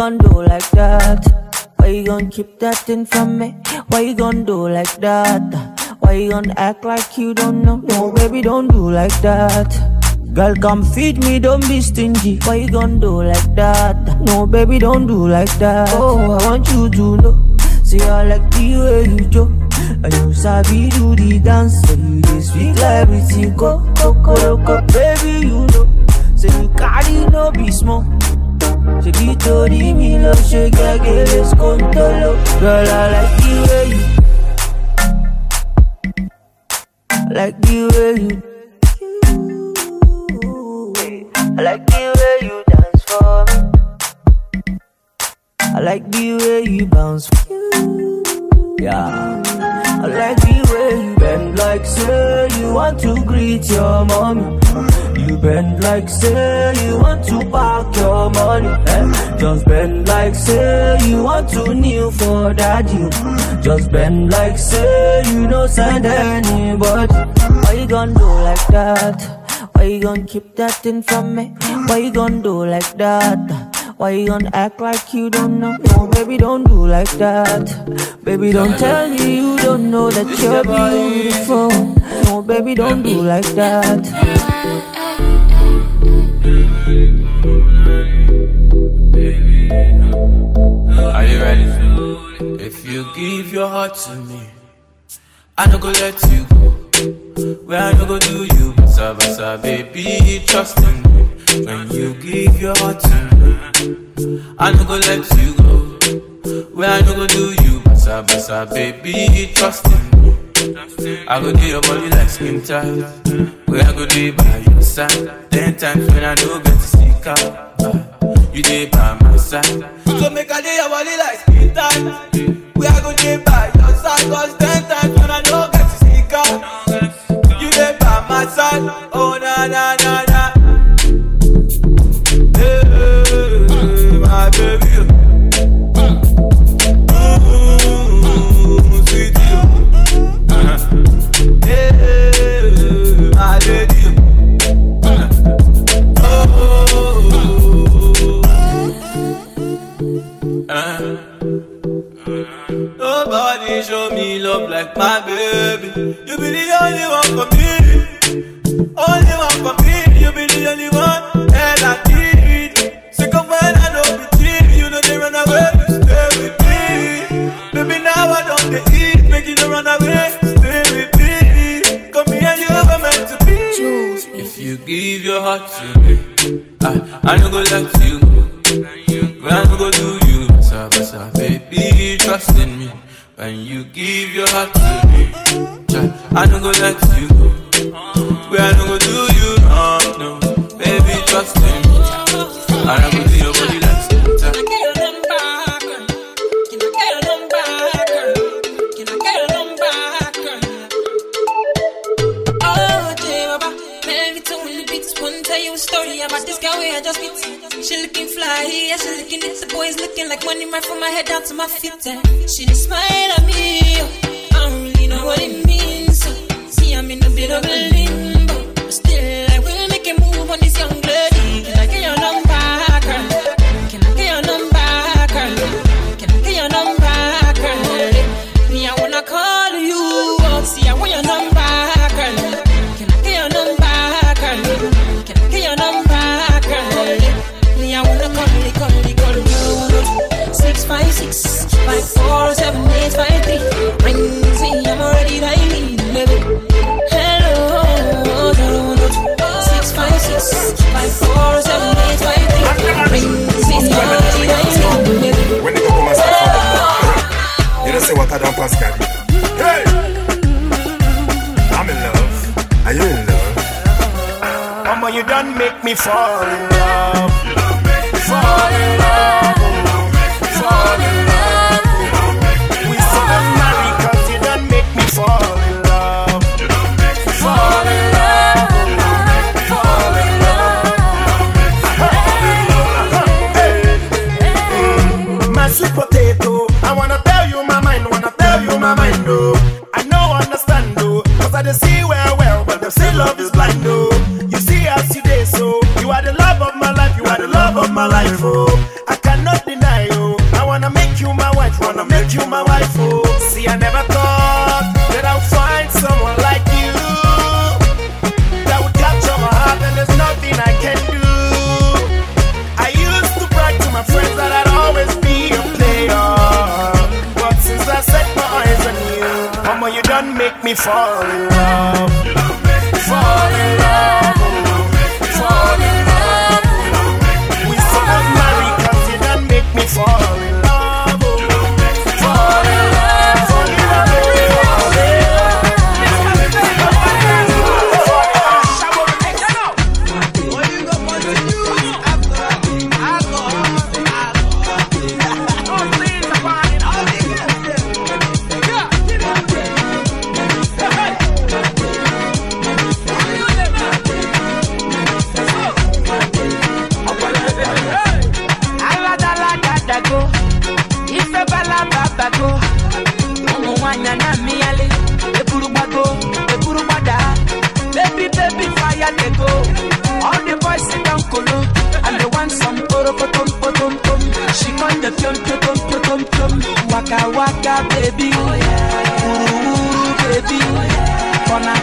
Front Like that, to the back Skeleton, skeleton, skeleton Skeleton, skeleton, skeleton Skeleton act like you don't know. No, baby, don't do like that. Girl, come feed me, don't be stingy. Why you gon' do like that? No, baby, don't do like that. Oh, I want you to know. See, I like the way you do. And you sabi do the dance. So you just speak like everything. Go, go, go, go, baby, you know. Say you carry no be small. She be told me love, she this control. Girl, I like the way you like the way you I like the way you dance for me. I like the way you bounce Yeah. I like the way you bend like say you want to greet your mommy. You bend like say you want to back your money. Eh? Just bend like say you want to kneel for daddy. Just bend like say you no send anybody. Why you gonna do like that? Why you gonna keep that thing from me? Why you gonna do like that? Why you gonna act like you don't know? No, baby, don't do like that. Baby, don't tell me you don't know that you're beautiful. No, baby, don't do like that. Are you ready? If you give your heart to me, I no go let you go. Where I no go do you, Sabasa, baby, trust in me. When you give your heart to me, I no go let you go. Where I no go do you, Sabasa, baby, trust in me. I go do your body like skin tight. Where I go do by your side. Ten times when I do, get to see out you dey by my side. So make I dey your body like skin tight. We are gonna dey by your side, cause ten times when I know get to sneak out. You dey by my side, oh na na na na. nobody show me love like my baby. You be the only one for me, only one for me. You be the only one that I need. Sick of when I don't believe you know they run away, stay with me. Baby now I don't they eat, make you run away, stay with me. Come me and you were meant to be. If you give your heart to me, I I no go let you go. I no go do you, basa baby, trust in me. When you give your heart to me, I don't go let you go.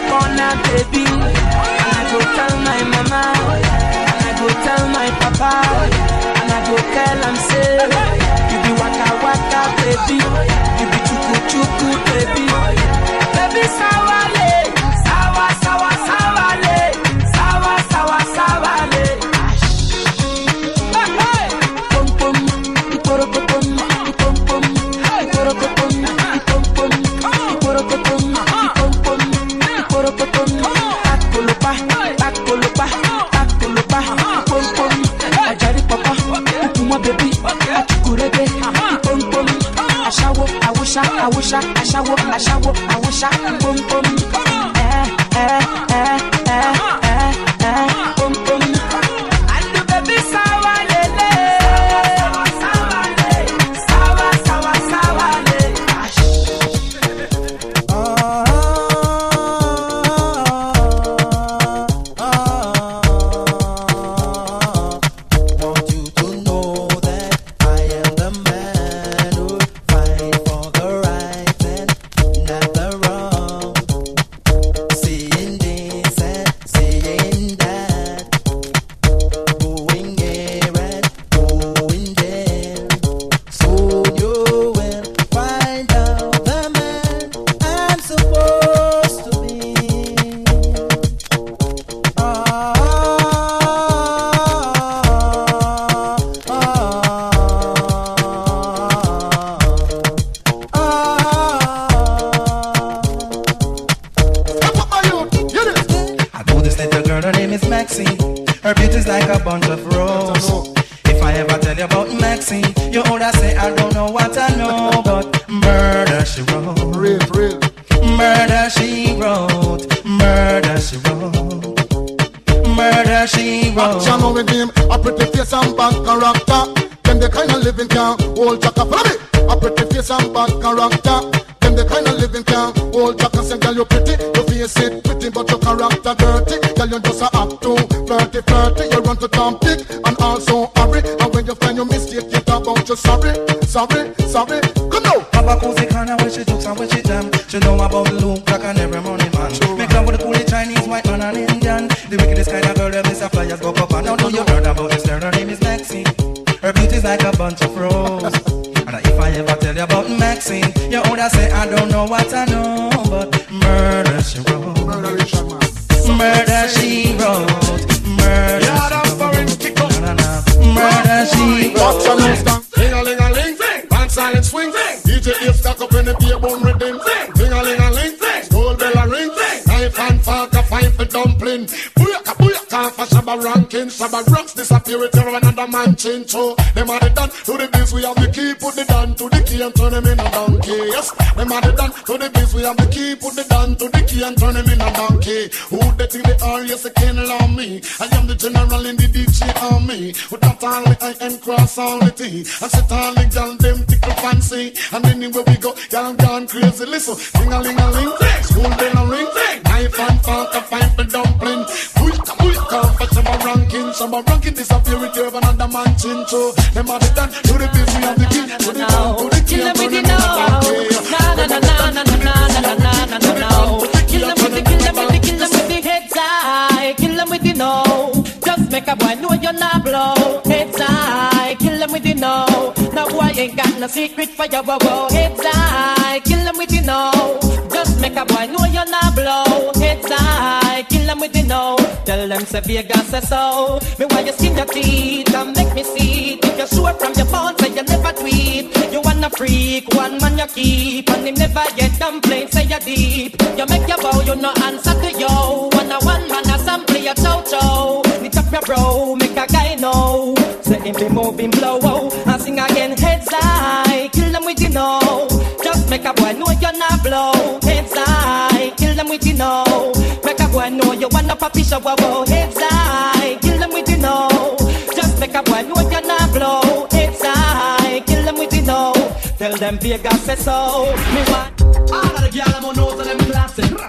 Corner baby. And I go tell my mama, and I go tell my papa, and I go tell am say, you be waka waka baby, you be chuku chuku baby, baby sawale, the the down to the key and turn them in a donkey. Who they think they are? Yes, they can't allow me. I am the general in the DJ army. With that all the I am cross all the tea. T. I sit all the gal them tickle fancy. And anywhere we go, gal gone crazy. Listen, ding a ling a ling, school bell a ring, knife and fork a fine for dumpling. Booyaka booyaka for Shabba ranking. Shabba ranking disappear with every another man chin. So them are the done to the. We have the key to the down to the key turn them in a donkey. Na na na na na na na na na na na with the no. Just make a boy know you're not blow. It's high. Kill them with the no. Now boy ain't got no secret for your wow. Heads high. Kill them with the no. Just make a boy know you're not blow. It's high. Kill them with the no. Tell them say Vegas say so. Me why you skin your teeth and make me see it. If you're sure from your bones say you never tweet. You wanna freak, one man you keep, and him never get complain. Say you deep. You make your bow, you no answer to yo. One a one man a sample your chow chow. Knit up your bro, make a guy know. Say him be moving blow, oh, and sing again heads high. Kill them with you know. Just make a boy know you're not blow. Heads high, kill them with you know. A boy know you wanna papi show, oh, heads high. Kill them with you know. Just make a boy know you're not blow. Heads high, kill them with you know. Tell them Vegas say so. Me want. All of the girl I'm on nose them classic.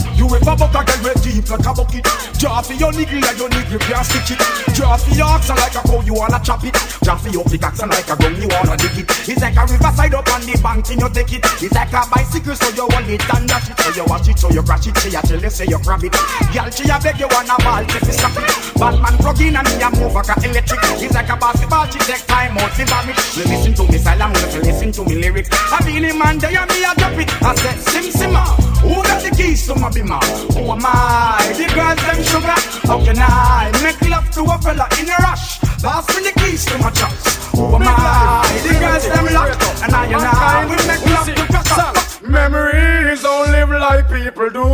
You ever buck a girl with deep like a bucket. Draw for your niggle like your niggle can't stitch it. Draw for your oxen like a cow you wanna chop it. Draw for your pickaxe like a gun you wanna dig it. It's like a riverside up on the bank and you take it. It's like a bicycle so you hold it and dash it. So you watch it so you crash it Say you tell you say you grab it. Girl she a beg you wanna ball if you stop it. Batman plug in and me a move like a electric. It's like a basketball she take time out to vomit. You listen to me style and you listen to me lyrics I feel him and they and me a drop it. I said Sim Simma Who got the keys to my bimmer? Who am I? The girls them sugar. How can I make love to a fella in a rush? Pass me the keys to my trucks. Am I? The girls them lock, and I and I we make love to. Memories don't live like people do.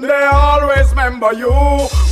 They always remember you.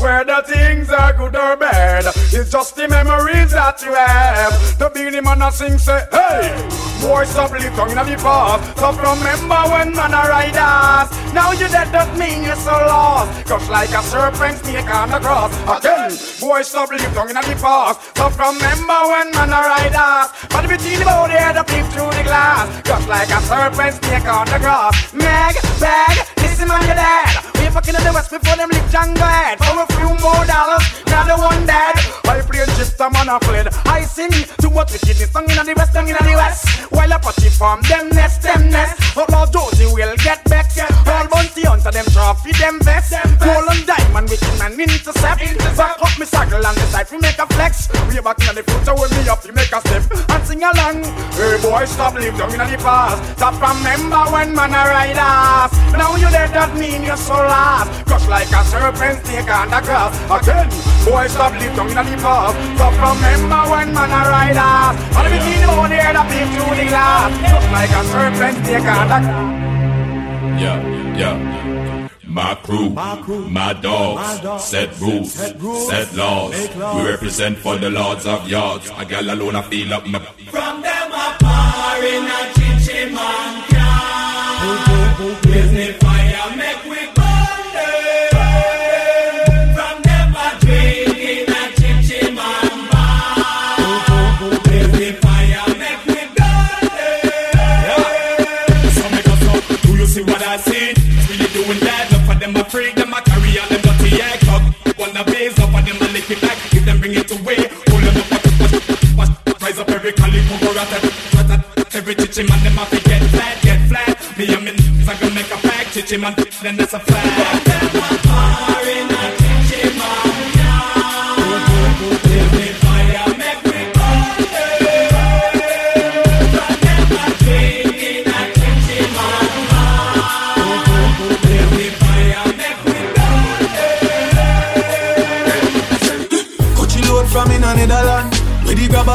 Whether things are good or bad, it's just the memories that you have. The Beenie Man a sing say, hey, boy stop live tongue in the past. Stop remember when man a ride us. Now you dead don't mean you're so lost. Crush like a serpent snake on the cross. Again, boy stop live tongue in the past. Stop remember when man a ride us. But if you think about it, the peep through the glass. Just like a serpent snake on the grass. Meg, bag, listen man, your dad. We fucking in the west before them lick Django head. For a few more dollars, now the one dead. I play just a man a fled. I sing to what wickedness song in the west, song in the west. While I party from them nest, them nest. Outlaw Josey will get back. All bounty hunter them trophy, them vest. Gold and diamond, wicked man intercept. Back up me circle and decide we make a flex. We back in the future when me up, you make a step and sing along. Hey boy, stop live down in the past. Stop remember when man a ride us. Now you dead, that mean you're so lost. Crush like a serpent snake on the grass. Again, boy, stop live down in the past. Stop remember when man a ride us. All the between the one here that peep through the glass. Crush like a serpent snake on the grass. Yeah, yeah. My crew, my, dogs, set rules, set, laws. We represent for the lords of yards. A gal alone, I feel up my. From them a par in a chichi man car. Them a freak, them a carry on them dirty egg cup. Wanna base up on them a lick it back, give them bring it away. Hold them up, rise up every calico, go rat rat Every chichi man, them a fi get flat, get flat. Me and me a gonna make a pack, chichi man, then that's a. Par in a chichi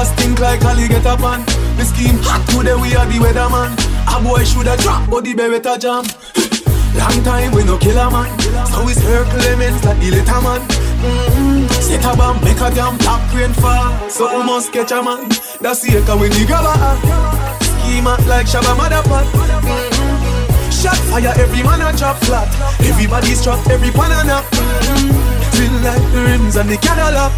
The think like Ali get up on. The scheme hot today we are the weatherman. A boy shoulda drop, but the beretta jam. Long time we no kill a man. So we circle elements like the little man. Mm-hmm. Set a bomb, make a damn black rain fall. So we must catch a man. That's the echo when the grabber act. Scheme like Shabba Motherfucker. Mm-hmm. Shot fire, every man a drop flat. Everybody's trapped, every pan a. Mm-hmm. Feel like the rims and the Cadillac.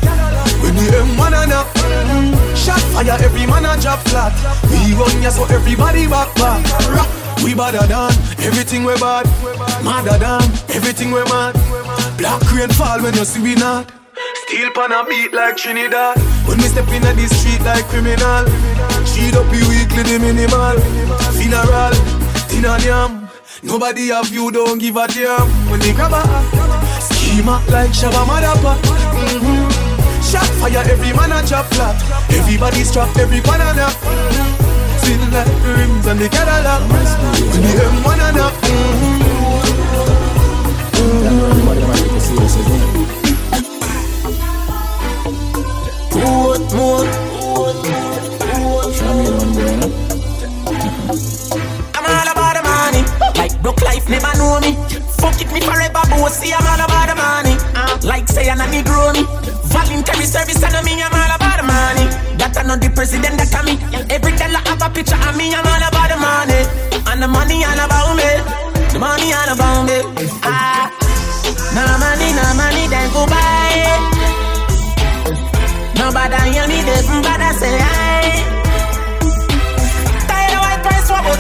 When the M1 a. Mm-hmm. Shot fire, every man a drop flat. We run ya so everybody back back. Rock. We badder than everything we bad. Madder than everything we mad. Black rain fall when you see we not. Steel pan a beat like Trinidad. When we step in the street like criminal. Cheat up you weekly the minimal. Funeral, dinner yam. Nobody of you don't give a damn. When they grab a schema like Shabba Motherfucker. Mm-hmm. Shot fire, every man a chop flat. Everybody's trapped, every banana. Mm-hmm. Still like rims and the Cadillac. When the M1 and up. More, more. I'm like broke life never know me. Fuck it me forever, but see I'm all about the money. Uh. Like say I'm a Negro me. Voluntary service, I know me I'm all about the money. That I know the president that come me. Every time I have a picture of me, I'm all about the money. And the money all about me. The money all about me. Ah, no money, no money, then go buy. Nobody hear me, they bother say I.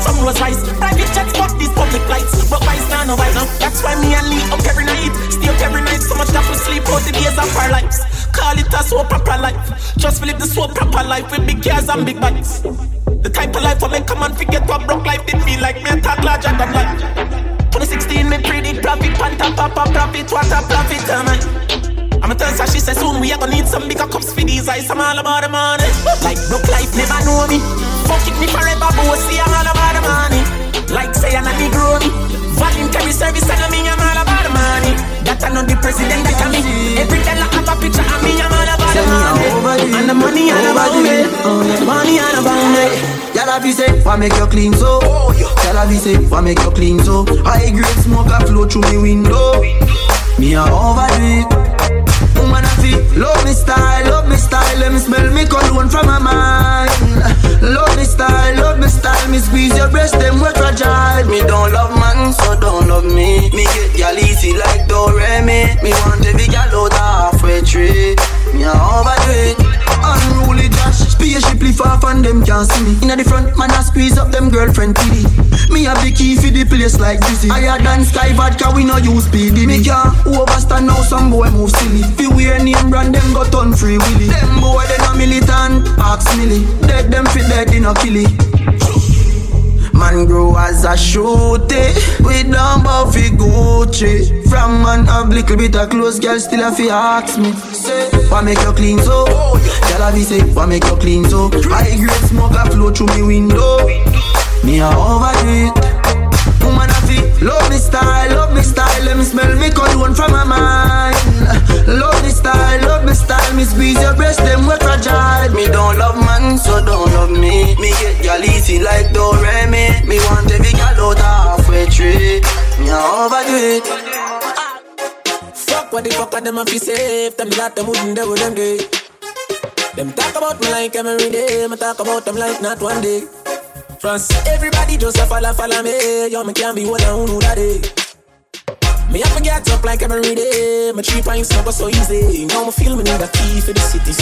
some Rolls Royce. Private jets, but these public flights. But why is now no why now? That's why me and Lee up every night. Stay up every night, so much that we sleep out the days of our lives. Call it a so proper life. Just live the so proper life with big girls and big bikes. The type of life I make come and forget what broke life did feel like me and talk larger than life. 2016 me pretty profit, panta papa profit, what a profit am I? I'ma tell her she says soon we are gonna need some bigger cups for these eyes. I'm all about the money. Like broke life never know me. Fuck it me forever, see I'm all about the money. Like say I'm a me. Voluntary service and I mean I'm all about the money. That I know the president that I me. Every time I have a picture of me, I'm all about the money. And the money all about me. Money all about me. Y'all have you say, why make you clean so? Oh, Y'all have you say, why make you clean so? High grade smoke a flow through me window. Me a overdo it. Love me style, love me style. Let me smell me cologne from my mind. Love me style, love me style. Me squeeze your breast, them we fragile. Me don't love man, so don't love me. Me get y'all easy like Doremi. Me want every gal out halfway tree. Me a overdo it. Unruly Josh, spaceshiply far from them can't see me. Inna the front, man I squeeze up them girlfriend pity. Me have the key for the place like Dizzy. Higher than Sky Vodka, we no use PD. Me can't overstand now, some boy move silly. Fi wear name brand, them got on free willy. Them boy they no militant, ask milly. Dead them fit dead, they no kill it. Man grow as a shooty. We don't bow fi Gucci. From man have little bit of clothes Girl still a fi ask me. Say, why make you clean so? Girl a be say, why make you clean so? High grade smoke a flow through me window. Me a overdo it Woman a fi love me style, love me style. Let me smell me cologne from my mind Love me style, love me style. Me squeeze your breast, them we fragile. Me don't love man, so don't love me. Me get y'all easy like Doremi Me want every gal out halfway tree. Me overdo it. Fuck what the fuck are them a fi safe Them that them wouldn't do them day Them talk about me like every day. Me talk about them like not one day. France, everybody just a follow, follow me. Yo, me can't be one and who that day me have to get up like every day. My three pints never so easy. Now me feel me need a key for the city.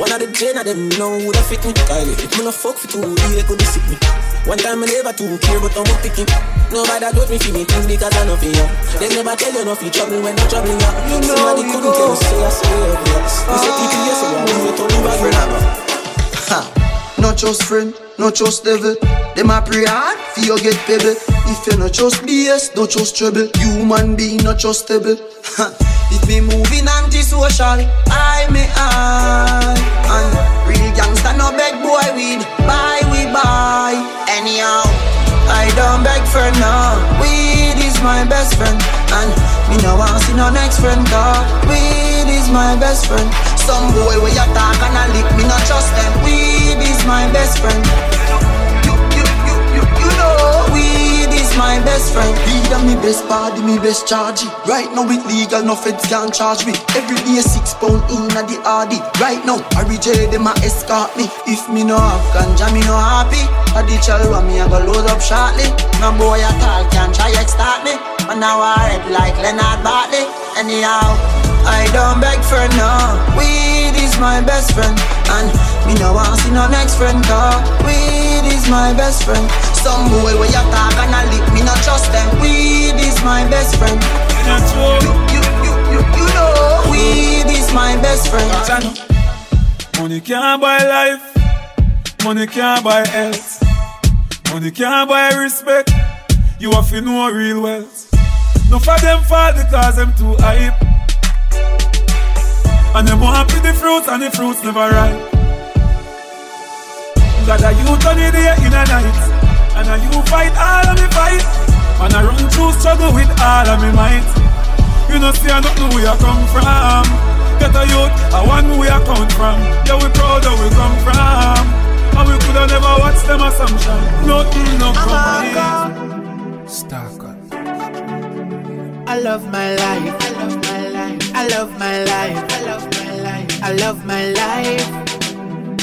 One of the gen of them know who that fit me. Kylie, me no fuck for two, they could sick me. One time I never too care, but I'm picking. Nobody got me feeling things because I know for you. They never tell you nothing trouble when I'm troubling you. You know Somebody couldn't tell you, say I swear. You say people yes, so I will tell you about Ha. Not just friend, not just devil. Them a pray hard for you get pebble. If you not just BS, don't just trouble. Human being not just stable. If me moving antisocial, I may I. And real gangster no beg boy weed. Buy we buy. Anyhow, I don't beg for now. Weed is my best friend. And me no want see no next friend. Dog. Weed is my best friend. Some boy where you talk and I lick me not trust them. Weed is my best friend. You, you, you, you, you know weed my best friend. Weed and me best body, me best charge. Right now it legal, no feds can charge me. Every day six pound in at the RD. Right now, Harry J them a escort me. If me no have ganja, me no happy. A the chalwa me I go load up shortly. No boy at all can try extort me. And now I head like Leonard Bartley. Anyhow, I don't beg for no. Weed is my best friend, and me no want see no next friend. Cause weed is my best friend. Some boy where you talk and I lick me not trust them. Weed is my best friend. You, you, you, you, you know weed is my best friend. Money can't buy life, money can't buy health, money can't buy respect. You have to know real wealth. No for them fall because them too hype. And them want to the fruits and the fruits never ripe. Got a youth on the day in a night. And a you fight all of me fight. And I run through struggle with all of me might. You know see I don't know where I come from. Get a youth, I want where I come from. Yeah, we proud where we come from. And we coulda never watched them assumption. Nothing no oh come. Stalker. I love my life. I love my life. I love my life. I love my life. I love my life.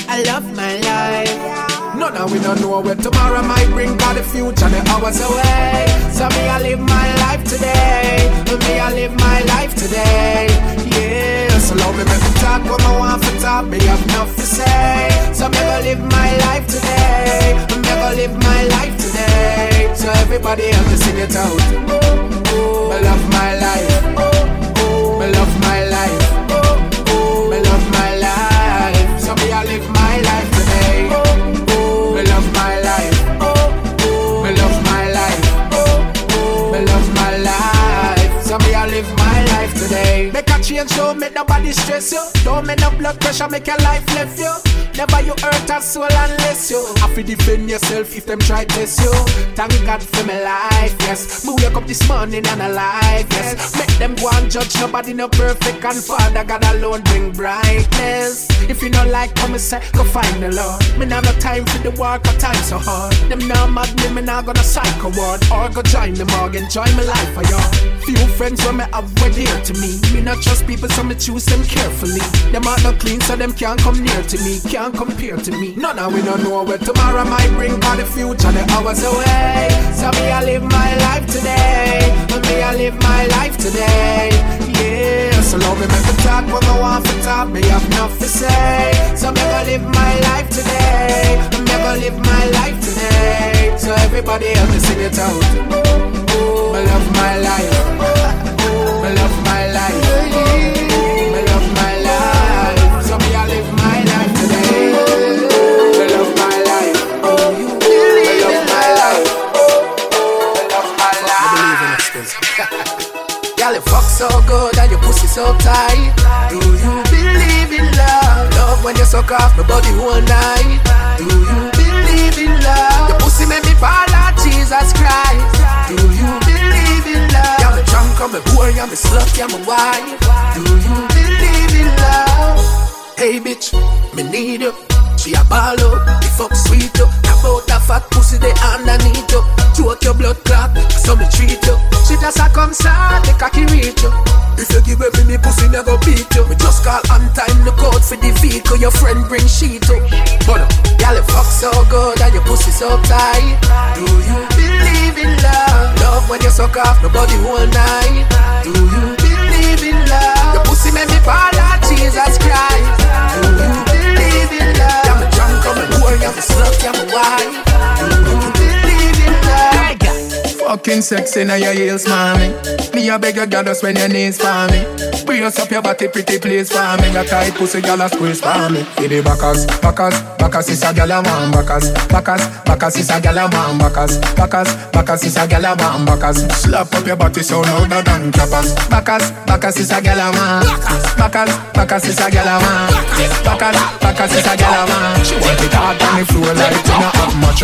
I love my life. None of we don't know where tomorrow might bring, but the future the hours away. So me I live my life today. Me I live my life today. Yeah, so love me me talk what I want for talk. Me have enough to say. So me go live my life today. Me go live my life today. So everybody have to sing it out. I love my life. Change, so make nobody stress you. Don't make no blood pressure, make your life left you. Never you hurt a soul unless you have to defend yourself if them try test you. Thank God for my life, yes. Me wake up this morning and alive, yes. Make them go and judge nobody no perfect and Father God alone bring brightness. If you don't like, come say, go find the Lord. Me now no time for the work, or time so hard. Them now mad me, me now gonna psycho ward or go join the morgue, enjoy my life for y'all. Few friends when me have were dear to me. Me not trust people, so me choose them carefully. Them are not clean, so them can't come near to me, can't compare to me. None of we don't know where tomorrow might bring, for the future the hours away. So me I live my life today, and me I live my life today. Yeah, so love me make me talk when I want to talk, me have enough to say. So me gonna live my life today, I'm gonna live my life today. So everybody help me sing it out. I love my life. I love my life. So good and your pussy so tight. Do you believe in love? Love when you suck off my body one night. Do you believe in love? Your pussy make me fall out, Jesus Christ. Do you believe in love? Yeah, me drunk, I'm a boy, I'm a slut, I'm a wife. Do you believe in love? Hey bitch, me need you. She a ball up, the fuck sweet up. About a fat pussy they underneath you. Choke your blood clot, so me treat you. She just a come sad, the cocky reach you. If you give me me pussy, go beat you. Me just call on time, look out for the vehicle. Your friend bring sheet up. But uh, y'all fuck so good and your pussy so tight. Do you believe in love? Love when you suck off nobody whole night. Do you believe in love? Your pussy make me fall out, Jesus Christ. Do you boy, I'm a slut, I'm a wife. Fucking sexy now your heels, mommy. Me a beg your just when your knees for me. Brace up your body, pretty please for me. Your tight pussy, girl a squeeze for me. For the backers, backers, backers is a girl a man backers, backers, backers is a girl a man backers, backers, backers is a girl a man backers. Slap up your body so louder than clappers. Backers, backers is a girl a man. Backers, backers is a girl a man. Backers, backers is a girl a man. She want it hard on the floor like you not have much.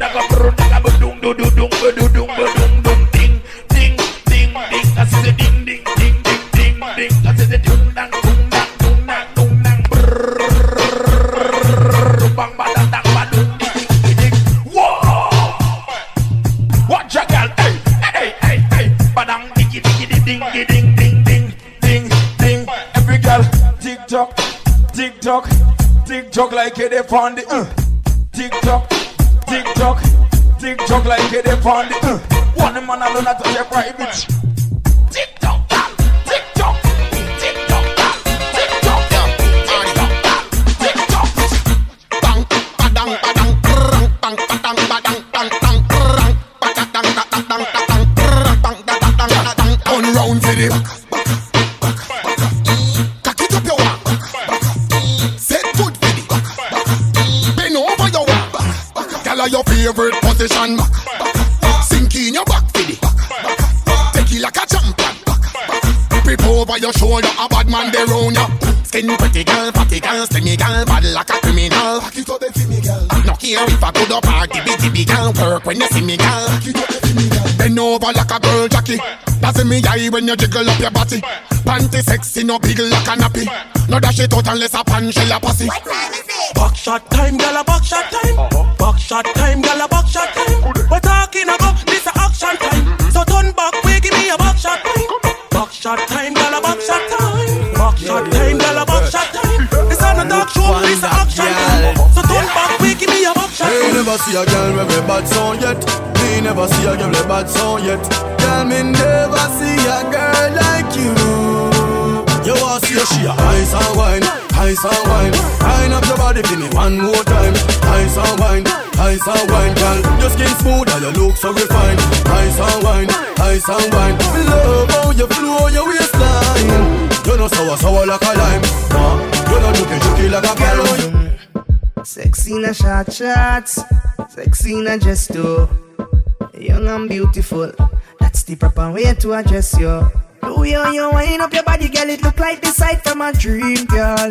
tock, tick tock, tick tock like it on the uh. Tick tock, tick tock, tick tock like it on the uh. One man alone at your private. Tick tock, tick tock, tick tock, tick tock, tick tock. Bang, badang, badang, bang, badang, badang, bang, bang, brrrang, badang, badang, badang, bang, badang, badang, badang. Round for the Favorite position, sink in your back the take it like a champion. Grip over your shoulder, a bad man they round ya. Skin pretty girl, fatty girl, slimmy girl, bad like a criminal. Back it up, girl. No care if I go to party, bitty big girl, work when you see me girl. Back it up, the me girl. Bend over like a girl, Jackie. That's in me eye when you jiggle up your body. Panty sexy, no big like a nappy. No dash it out unless a pan shell a pussy. Back shot time, gal a back shot time. Back shot time, gal a back shot time. We're talking about this a action time. So turn back, we give me a back shot time. Back shot time, gal a back shot time. Back shot time, gal a back shot time. This a no talk show, this a action time. So turn back, we give me a back shot Me never see a girl with a bad song yet. Me never see a girl with a bad song yet. Girl, me never see a girl like you. You want see she a ice and wine, ice and wine. Wine up your body for me one more time. Ice and wine, ice and wine, girl. Your skin smooth and your look so refined. Ice and wine, ice and wine. Me love how you flow your waistline. You know sour, sour like a lime. Nah, you know juky, juky like a girl. Oh, Sexy in a short shorts, sexy in a dress too. Young and beautiful, that's the proper way to address you. The way how you wind up your body, girl, it look like the sight from a dream, girl.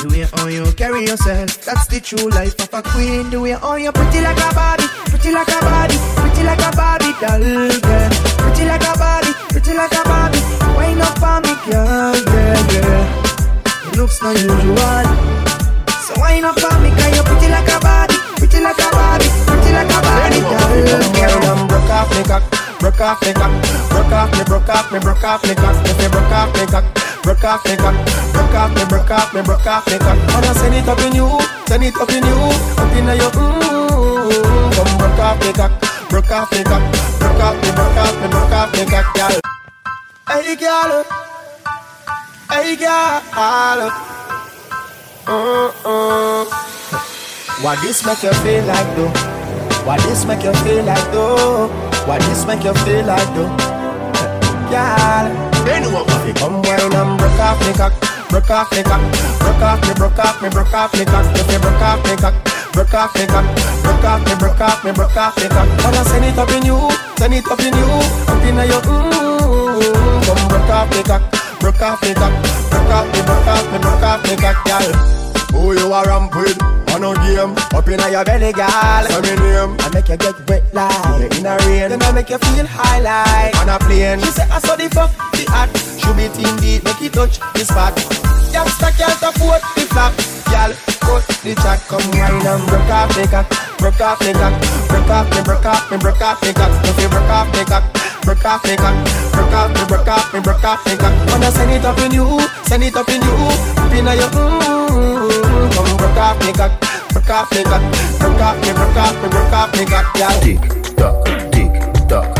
The way how you carry yourself, that's the true life of a queen. The way how you pretty like a Barbie, pretty like a Barbie, pretty like a Barbie doll, girl. Pretty like a Barbie, pretty like a Barbie. Wind up for me, girl, girl, girl. It looks not usual. So wind up for me, cause you pretty like a Barbie, pretty like a Barbie, pretty like a doll, girl. I'm broke off me cock, broke off me cock, broke off me, broke off me, broke off me cock. If you broke off me cock, broke off me cock, broke off me, broke off me, broke off me cock. I send it up in you, send it up in you, up in your mmm. Come broke off me cock, broke off me cock, broke off me, broke off me, broke off me cock, girl. Hey, girl. Hey, girl. Uh-uh. What this make you feel like though? What this make you feel like though? What this make you feel like though? Girl, what you come wine and broke off me cock, broke off me cock, broke off me, broke off me, broke off me cock. If you broke off me cock, broke off me cock, broke off me, broke off me, broke off me cock. I send it up in you, send it up in you, up in your mmm. Come broke off me cock, broke off me cock, off me, broke off me, broke off me cock, girl. Who you are ramp with? On a game Up in your belly, girl. Say me name I make you get wet like in a rain. Then I make you feel high like on a plane. She say I saw the fuck the act. Should be team beat, make it touch the spot. Youngster can't afford the flap. Girl, cut the chat, come wine and broke off the cock, broke off the cock, broke off me, broke off me, broke off the cock. If you broke off the cock, broke off the cock, broke off me, broke off me, broke off the cock. Wanna send it up in you, send it up in you, up in your mmm. Come broke off the cock, broke off the cock, broke off me, broke off me, broke off the cock, girl. Tick tock, tick tock.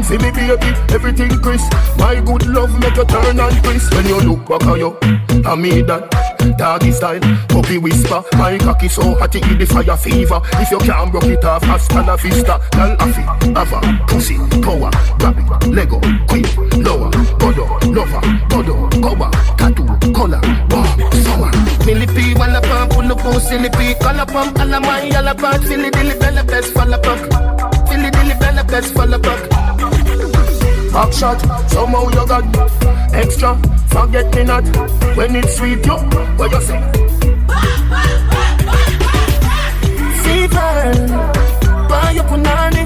Wine see me baby, everything crisp. My good love make you turn and crisp. When you look back at you, I mean that. Doggy style, puppy whisper. My cocky so hot it the fire fever. If you can't broke it off, hasta la vista. Girl, affy, ava, pussy, power. Grab it, Lego, quick, lower. Godo, lover, godo, goba Tattoo, color, wow, sour Millie P, wanna pump, pull up, silly P. Color pump, alla my, alla part Silly dilly, bella best, fall apart Silly dilly, bella best, fall apart Back shot, somehow you got extra. Forget me not when it's sweet. You, what you say? Fever, buy your punani.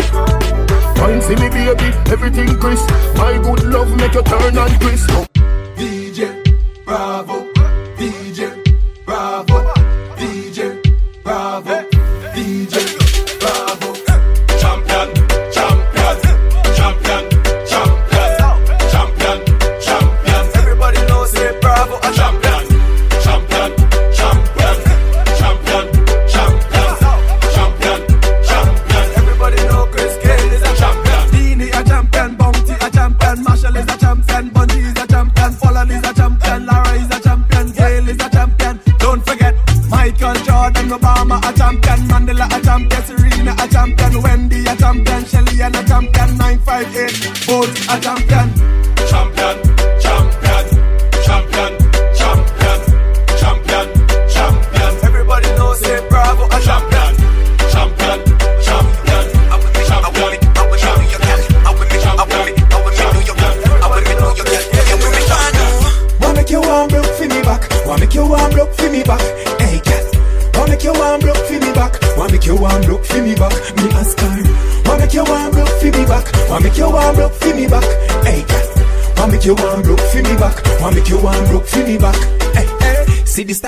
Wine see me baby, everything crisp. My good love make you turn and crisp. DJ Bravo, Jordan, Obama a champion, Mandela a champion, Serena a champion, Wendy a champion, Shelly-Ann a champion, 958 both a. Champion,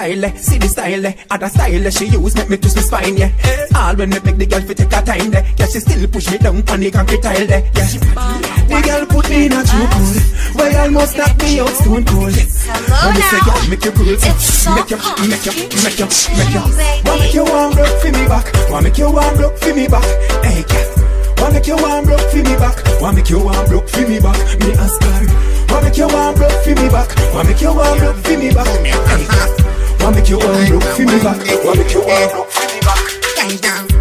style, eh, see the style, eh. Other style eh, she use make me twist my spine, yeah. All when me make the girl fi take her time, there. Yeah, she still push me down on the concrete tile, there. Yeah, she the girl put me in a chokehold. Why almost knock me out stone cold. When me say girl, make you cool, so make you, make you, make you, make you. Want make you want broke for me back. Want to make you want broke for me back. Hey, girl. Want to make you want broke for me back. Want to make you want broke for me back. Me ask her. Want to make you want broke for me back. Want to make you want broke for me back. Hey, girl. Wanna make you unlock, feel me back. Wanna make you unlock, feel me back. Bend down.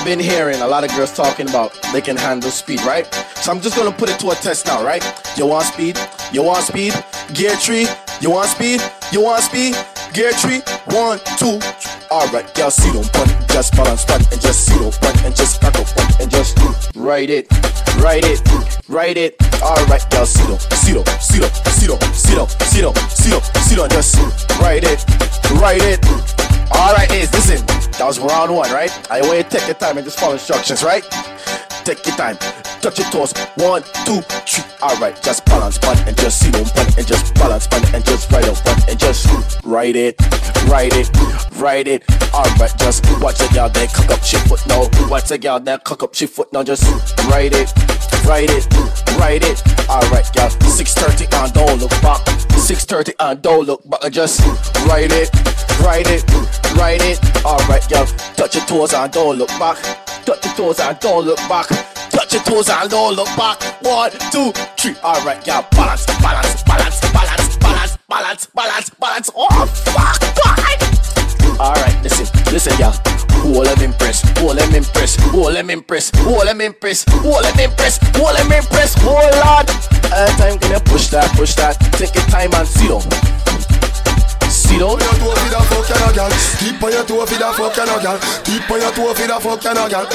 I've been hearing a lot of girls talking about they can handle speed, right? So I'm just gonna put it to a test now, right? You want speed? You want speed? Gear tree? You want speed? You want speed? Gear tree? One, two. Alright, y'all see them pun, just balance pun and just see them pun and just back up and just write it, write it, write it. Alright, y'all see them, see them, see them, see them, see them, see them, see them, see them, just write it, write it. Alright, is listen. That was round one, right? I want you to take your time and just follow instructions, right? Take your time. Touch your toes. One, two, three. Alright, just balance bun and just see them bun and just balance bun and just write up bun and just write it, write it, write it. Alright, just watch a girl that cock up she foot now. Watch a girl that cock up she foot now. Just write it, write it, write it. Alright, girl. 6:30 and don't look back. 6:30 and don't look back. Just write it, write it, write it. Alright, girl. Touch your toes and don't look back. Touch your toes and don't look back. Touch your toes and don't look back. One, two, three. Alright, girl. Balance, balance, balance, balance, balance, balance, balance, balance. Oh, fuck, fuck. Alright, listen, listen, y'all. Who them impress? Who them impress? Who them impress? Who them impress? Who them impress? Who them impress? Oh Lord! Uh, time gonna push that, push that. Take your time and see them. See them. your toe for the fuck you no girl. Keep on your toe for the fuck you no girl. Keep on your toe for the fuck you no girl.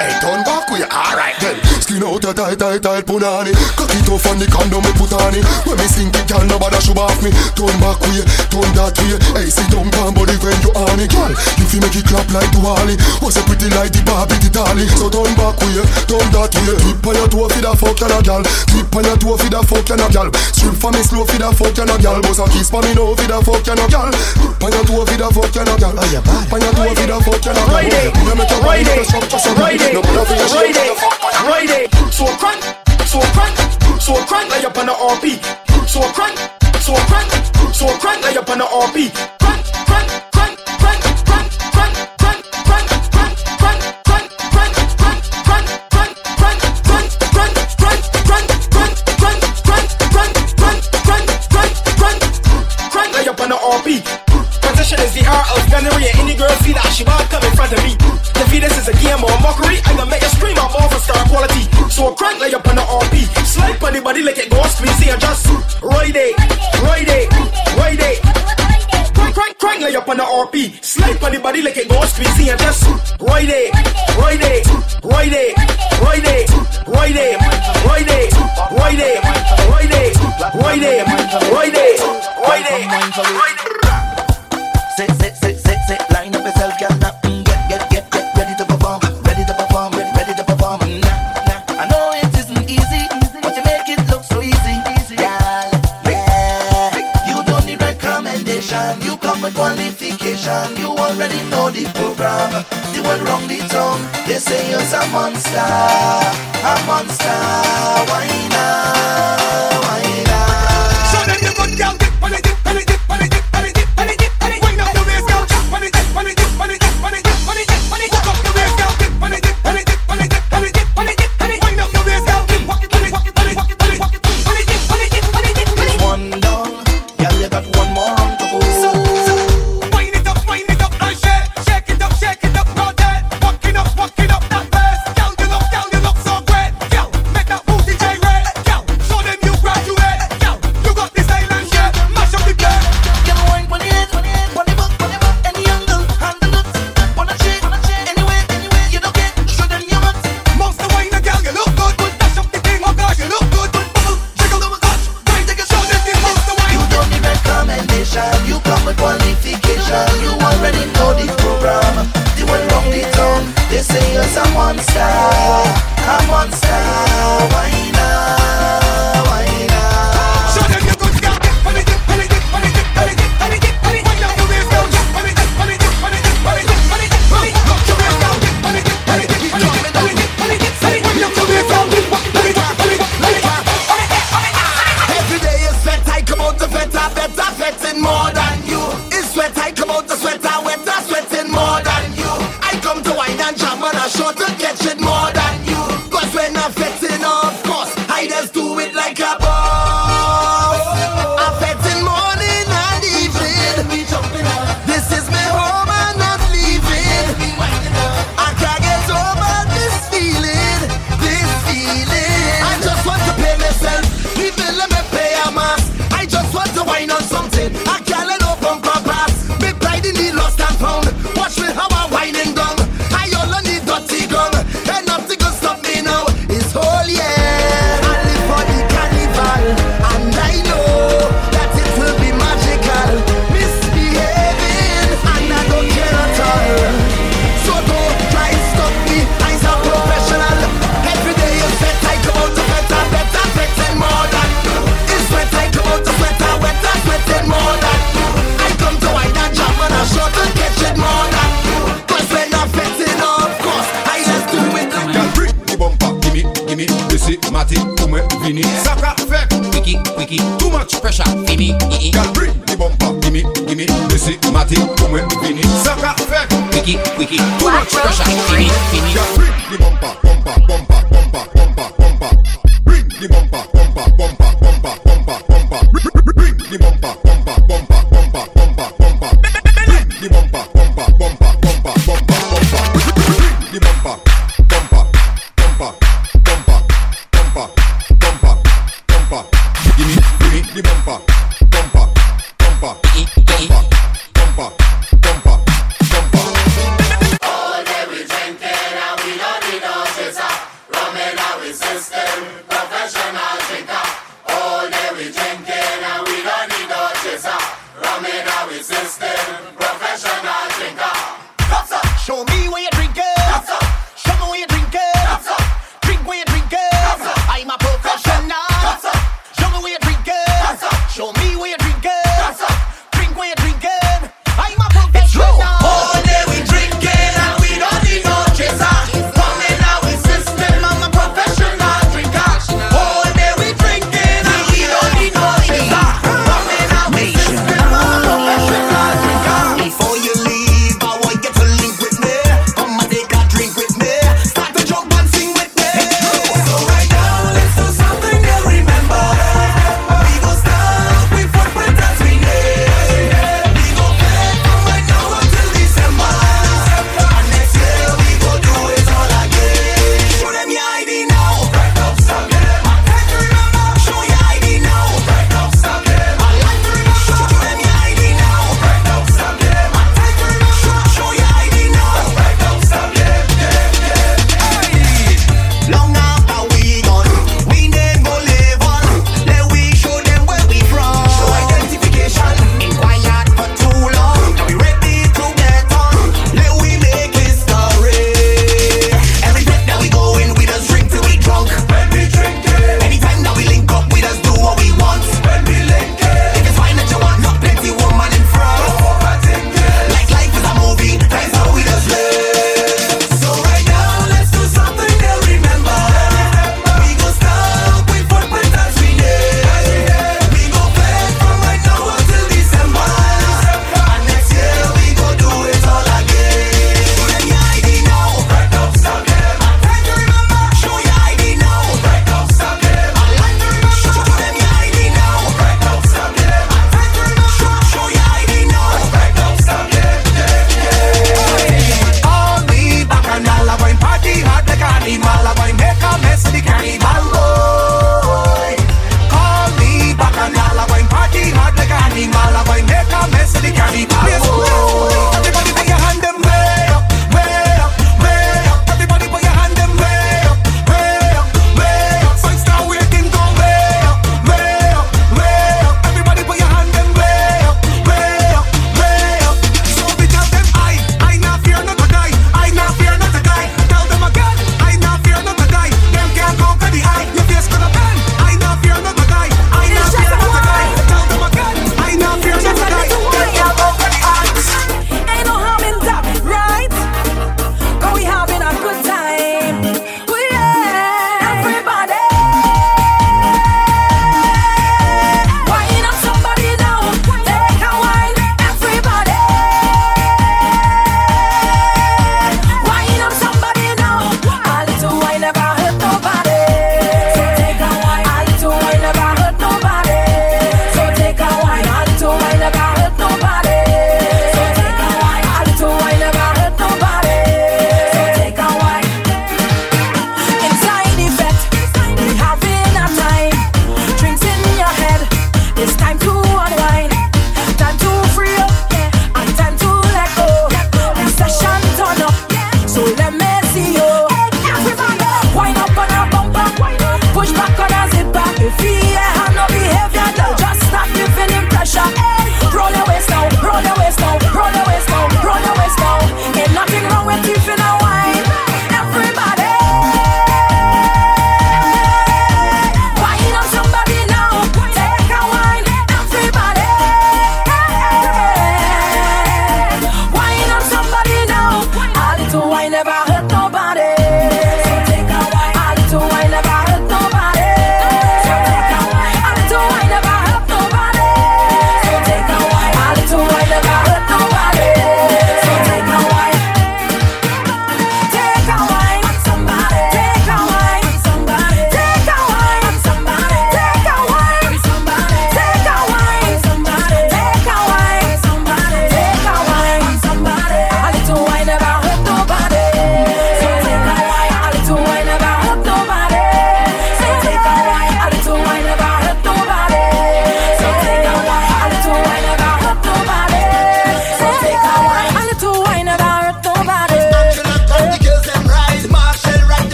Hey, turn back you. Alright then. Skin out your tight, tight, tight punani. Cock it off on the condom me put on it. When me sink it, girl, nobody should off me. Turn back you, turn that way. Hey, sit down, calm body when you on girl. You feel make it clap like Duali. Was a pretty like the Barbie, the dolly. So turn back you, turn that way. Keep on your toe for the fuck you no girl. Keep on your toe for the fuck you no girl. Strip for me slow for the fuck you no girl. Boss a kiss for me now for the fuck you no girl girl. Pan your toe feed a fuck you no girl. Oh you bad. Pan your toe feed a fuck you no girl. Ride it, ride it, ride it, ride it, ride it. So crank, so crank, so crank like you on a RP. So crank, so crank, so crank like you on a RP. Crank, crank. On. Transition is the art of gunnery and any girl see that she want come in front of me. The fetus is a game or a mockery. I'm gonna make you scream out more for star quality. So crank lay up on the RP. Slide on the body like it go squeeze here. Just ride it, ride it, ride it. Crank lay up on the RP. Slide on the body like it go squeeze here. Just ride it, ride it, ride it, ride it, ride it, ride it, ride it, ride it, ride it, ride it, ride it, ride it. Sit, sit, sit, sit, sit, line up yourself, You qualification. You already know the program. The one wrong the tongue. They say you're a monster, a monster. Why not? You're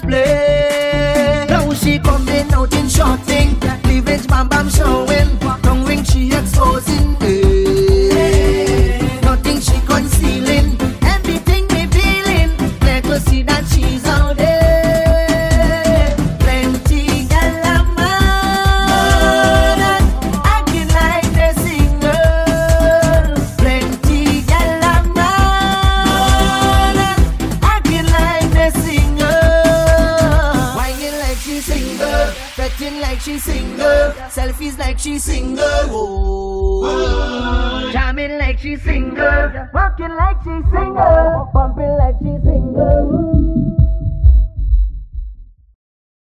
display.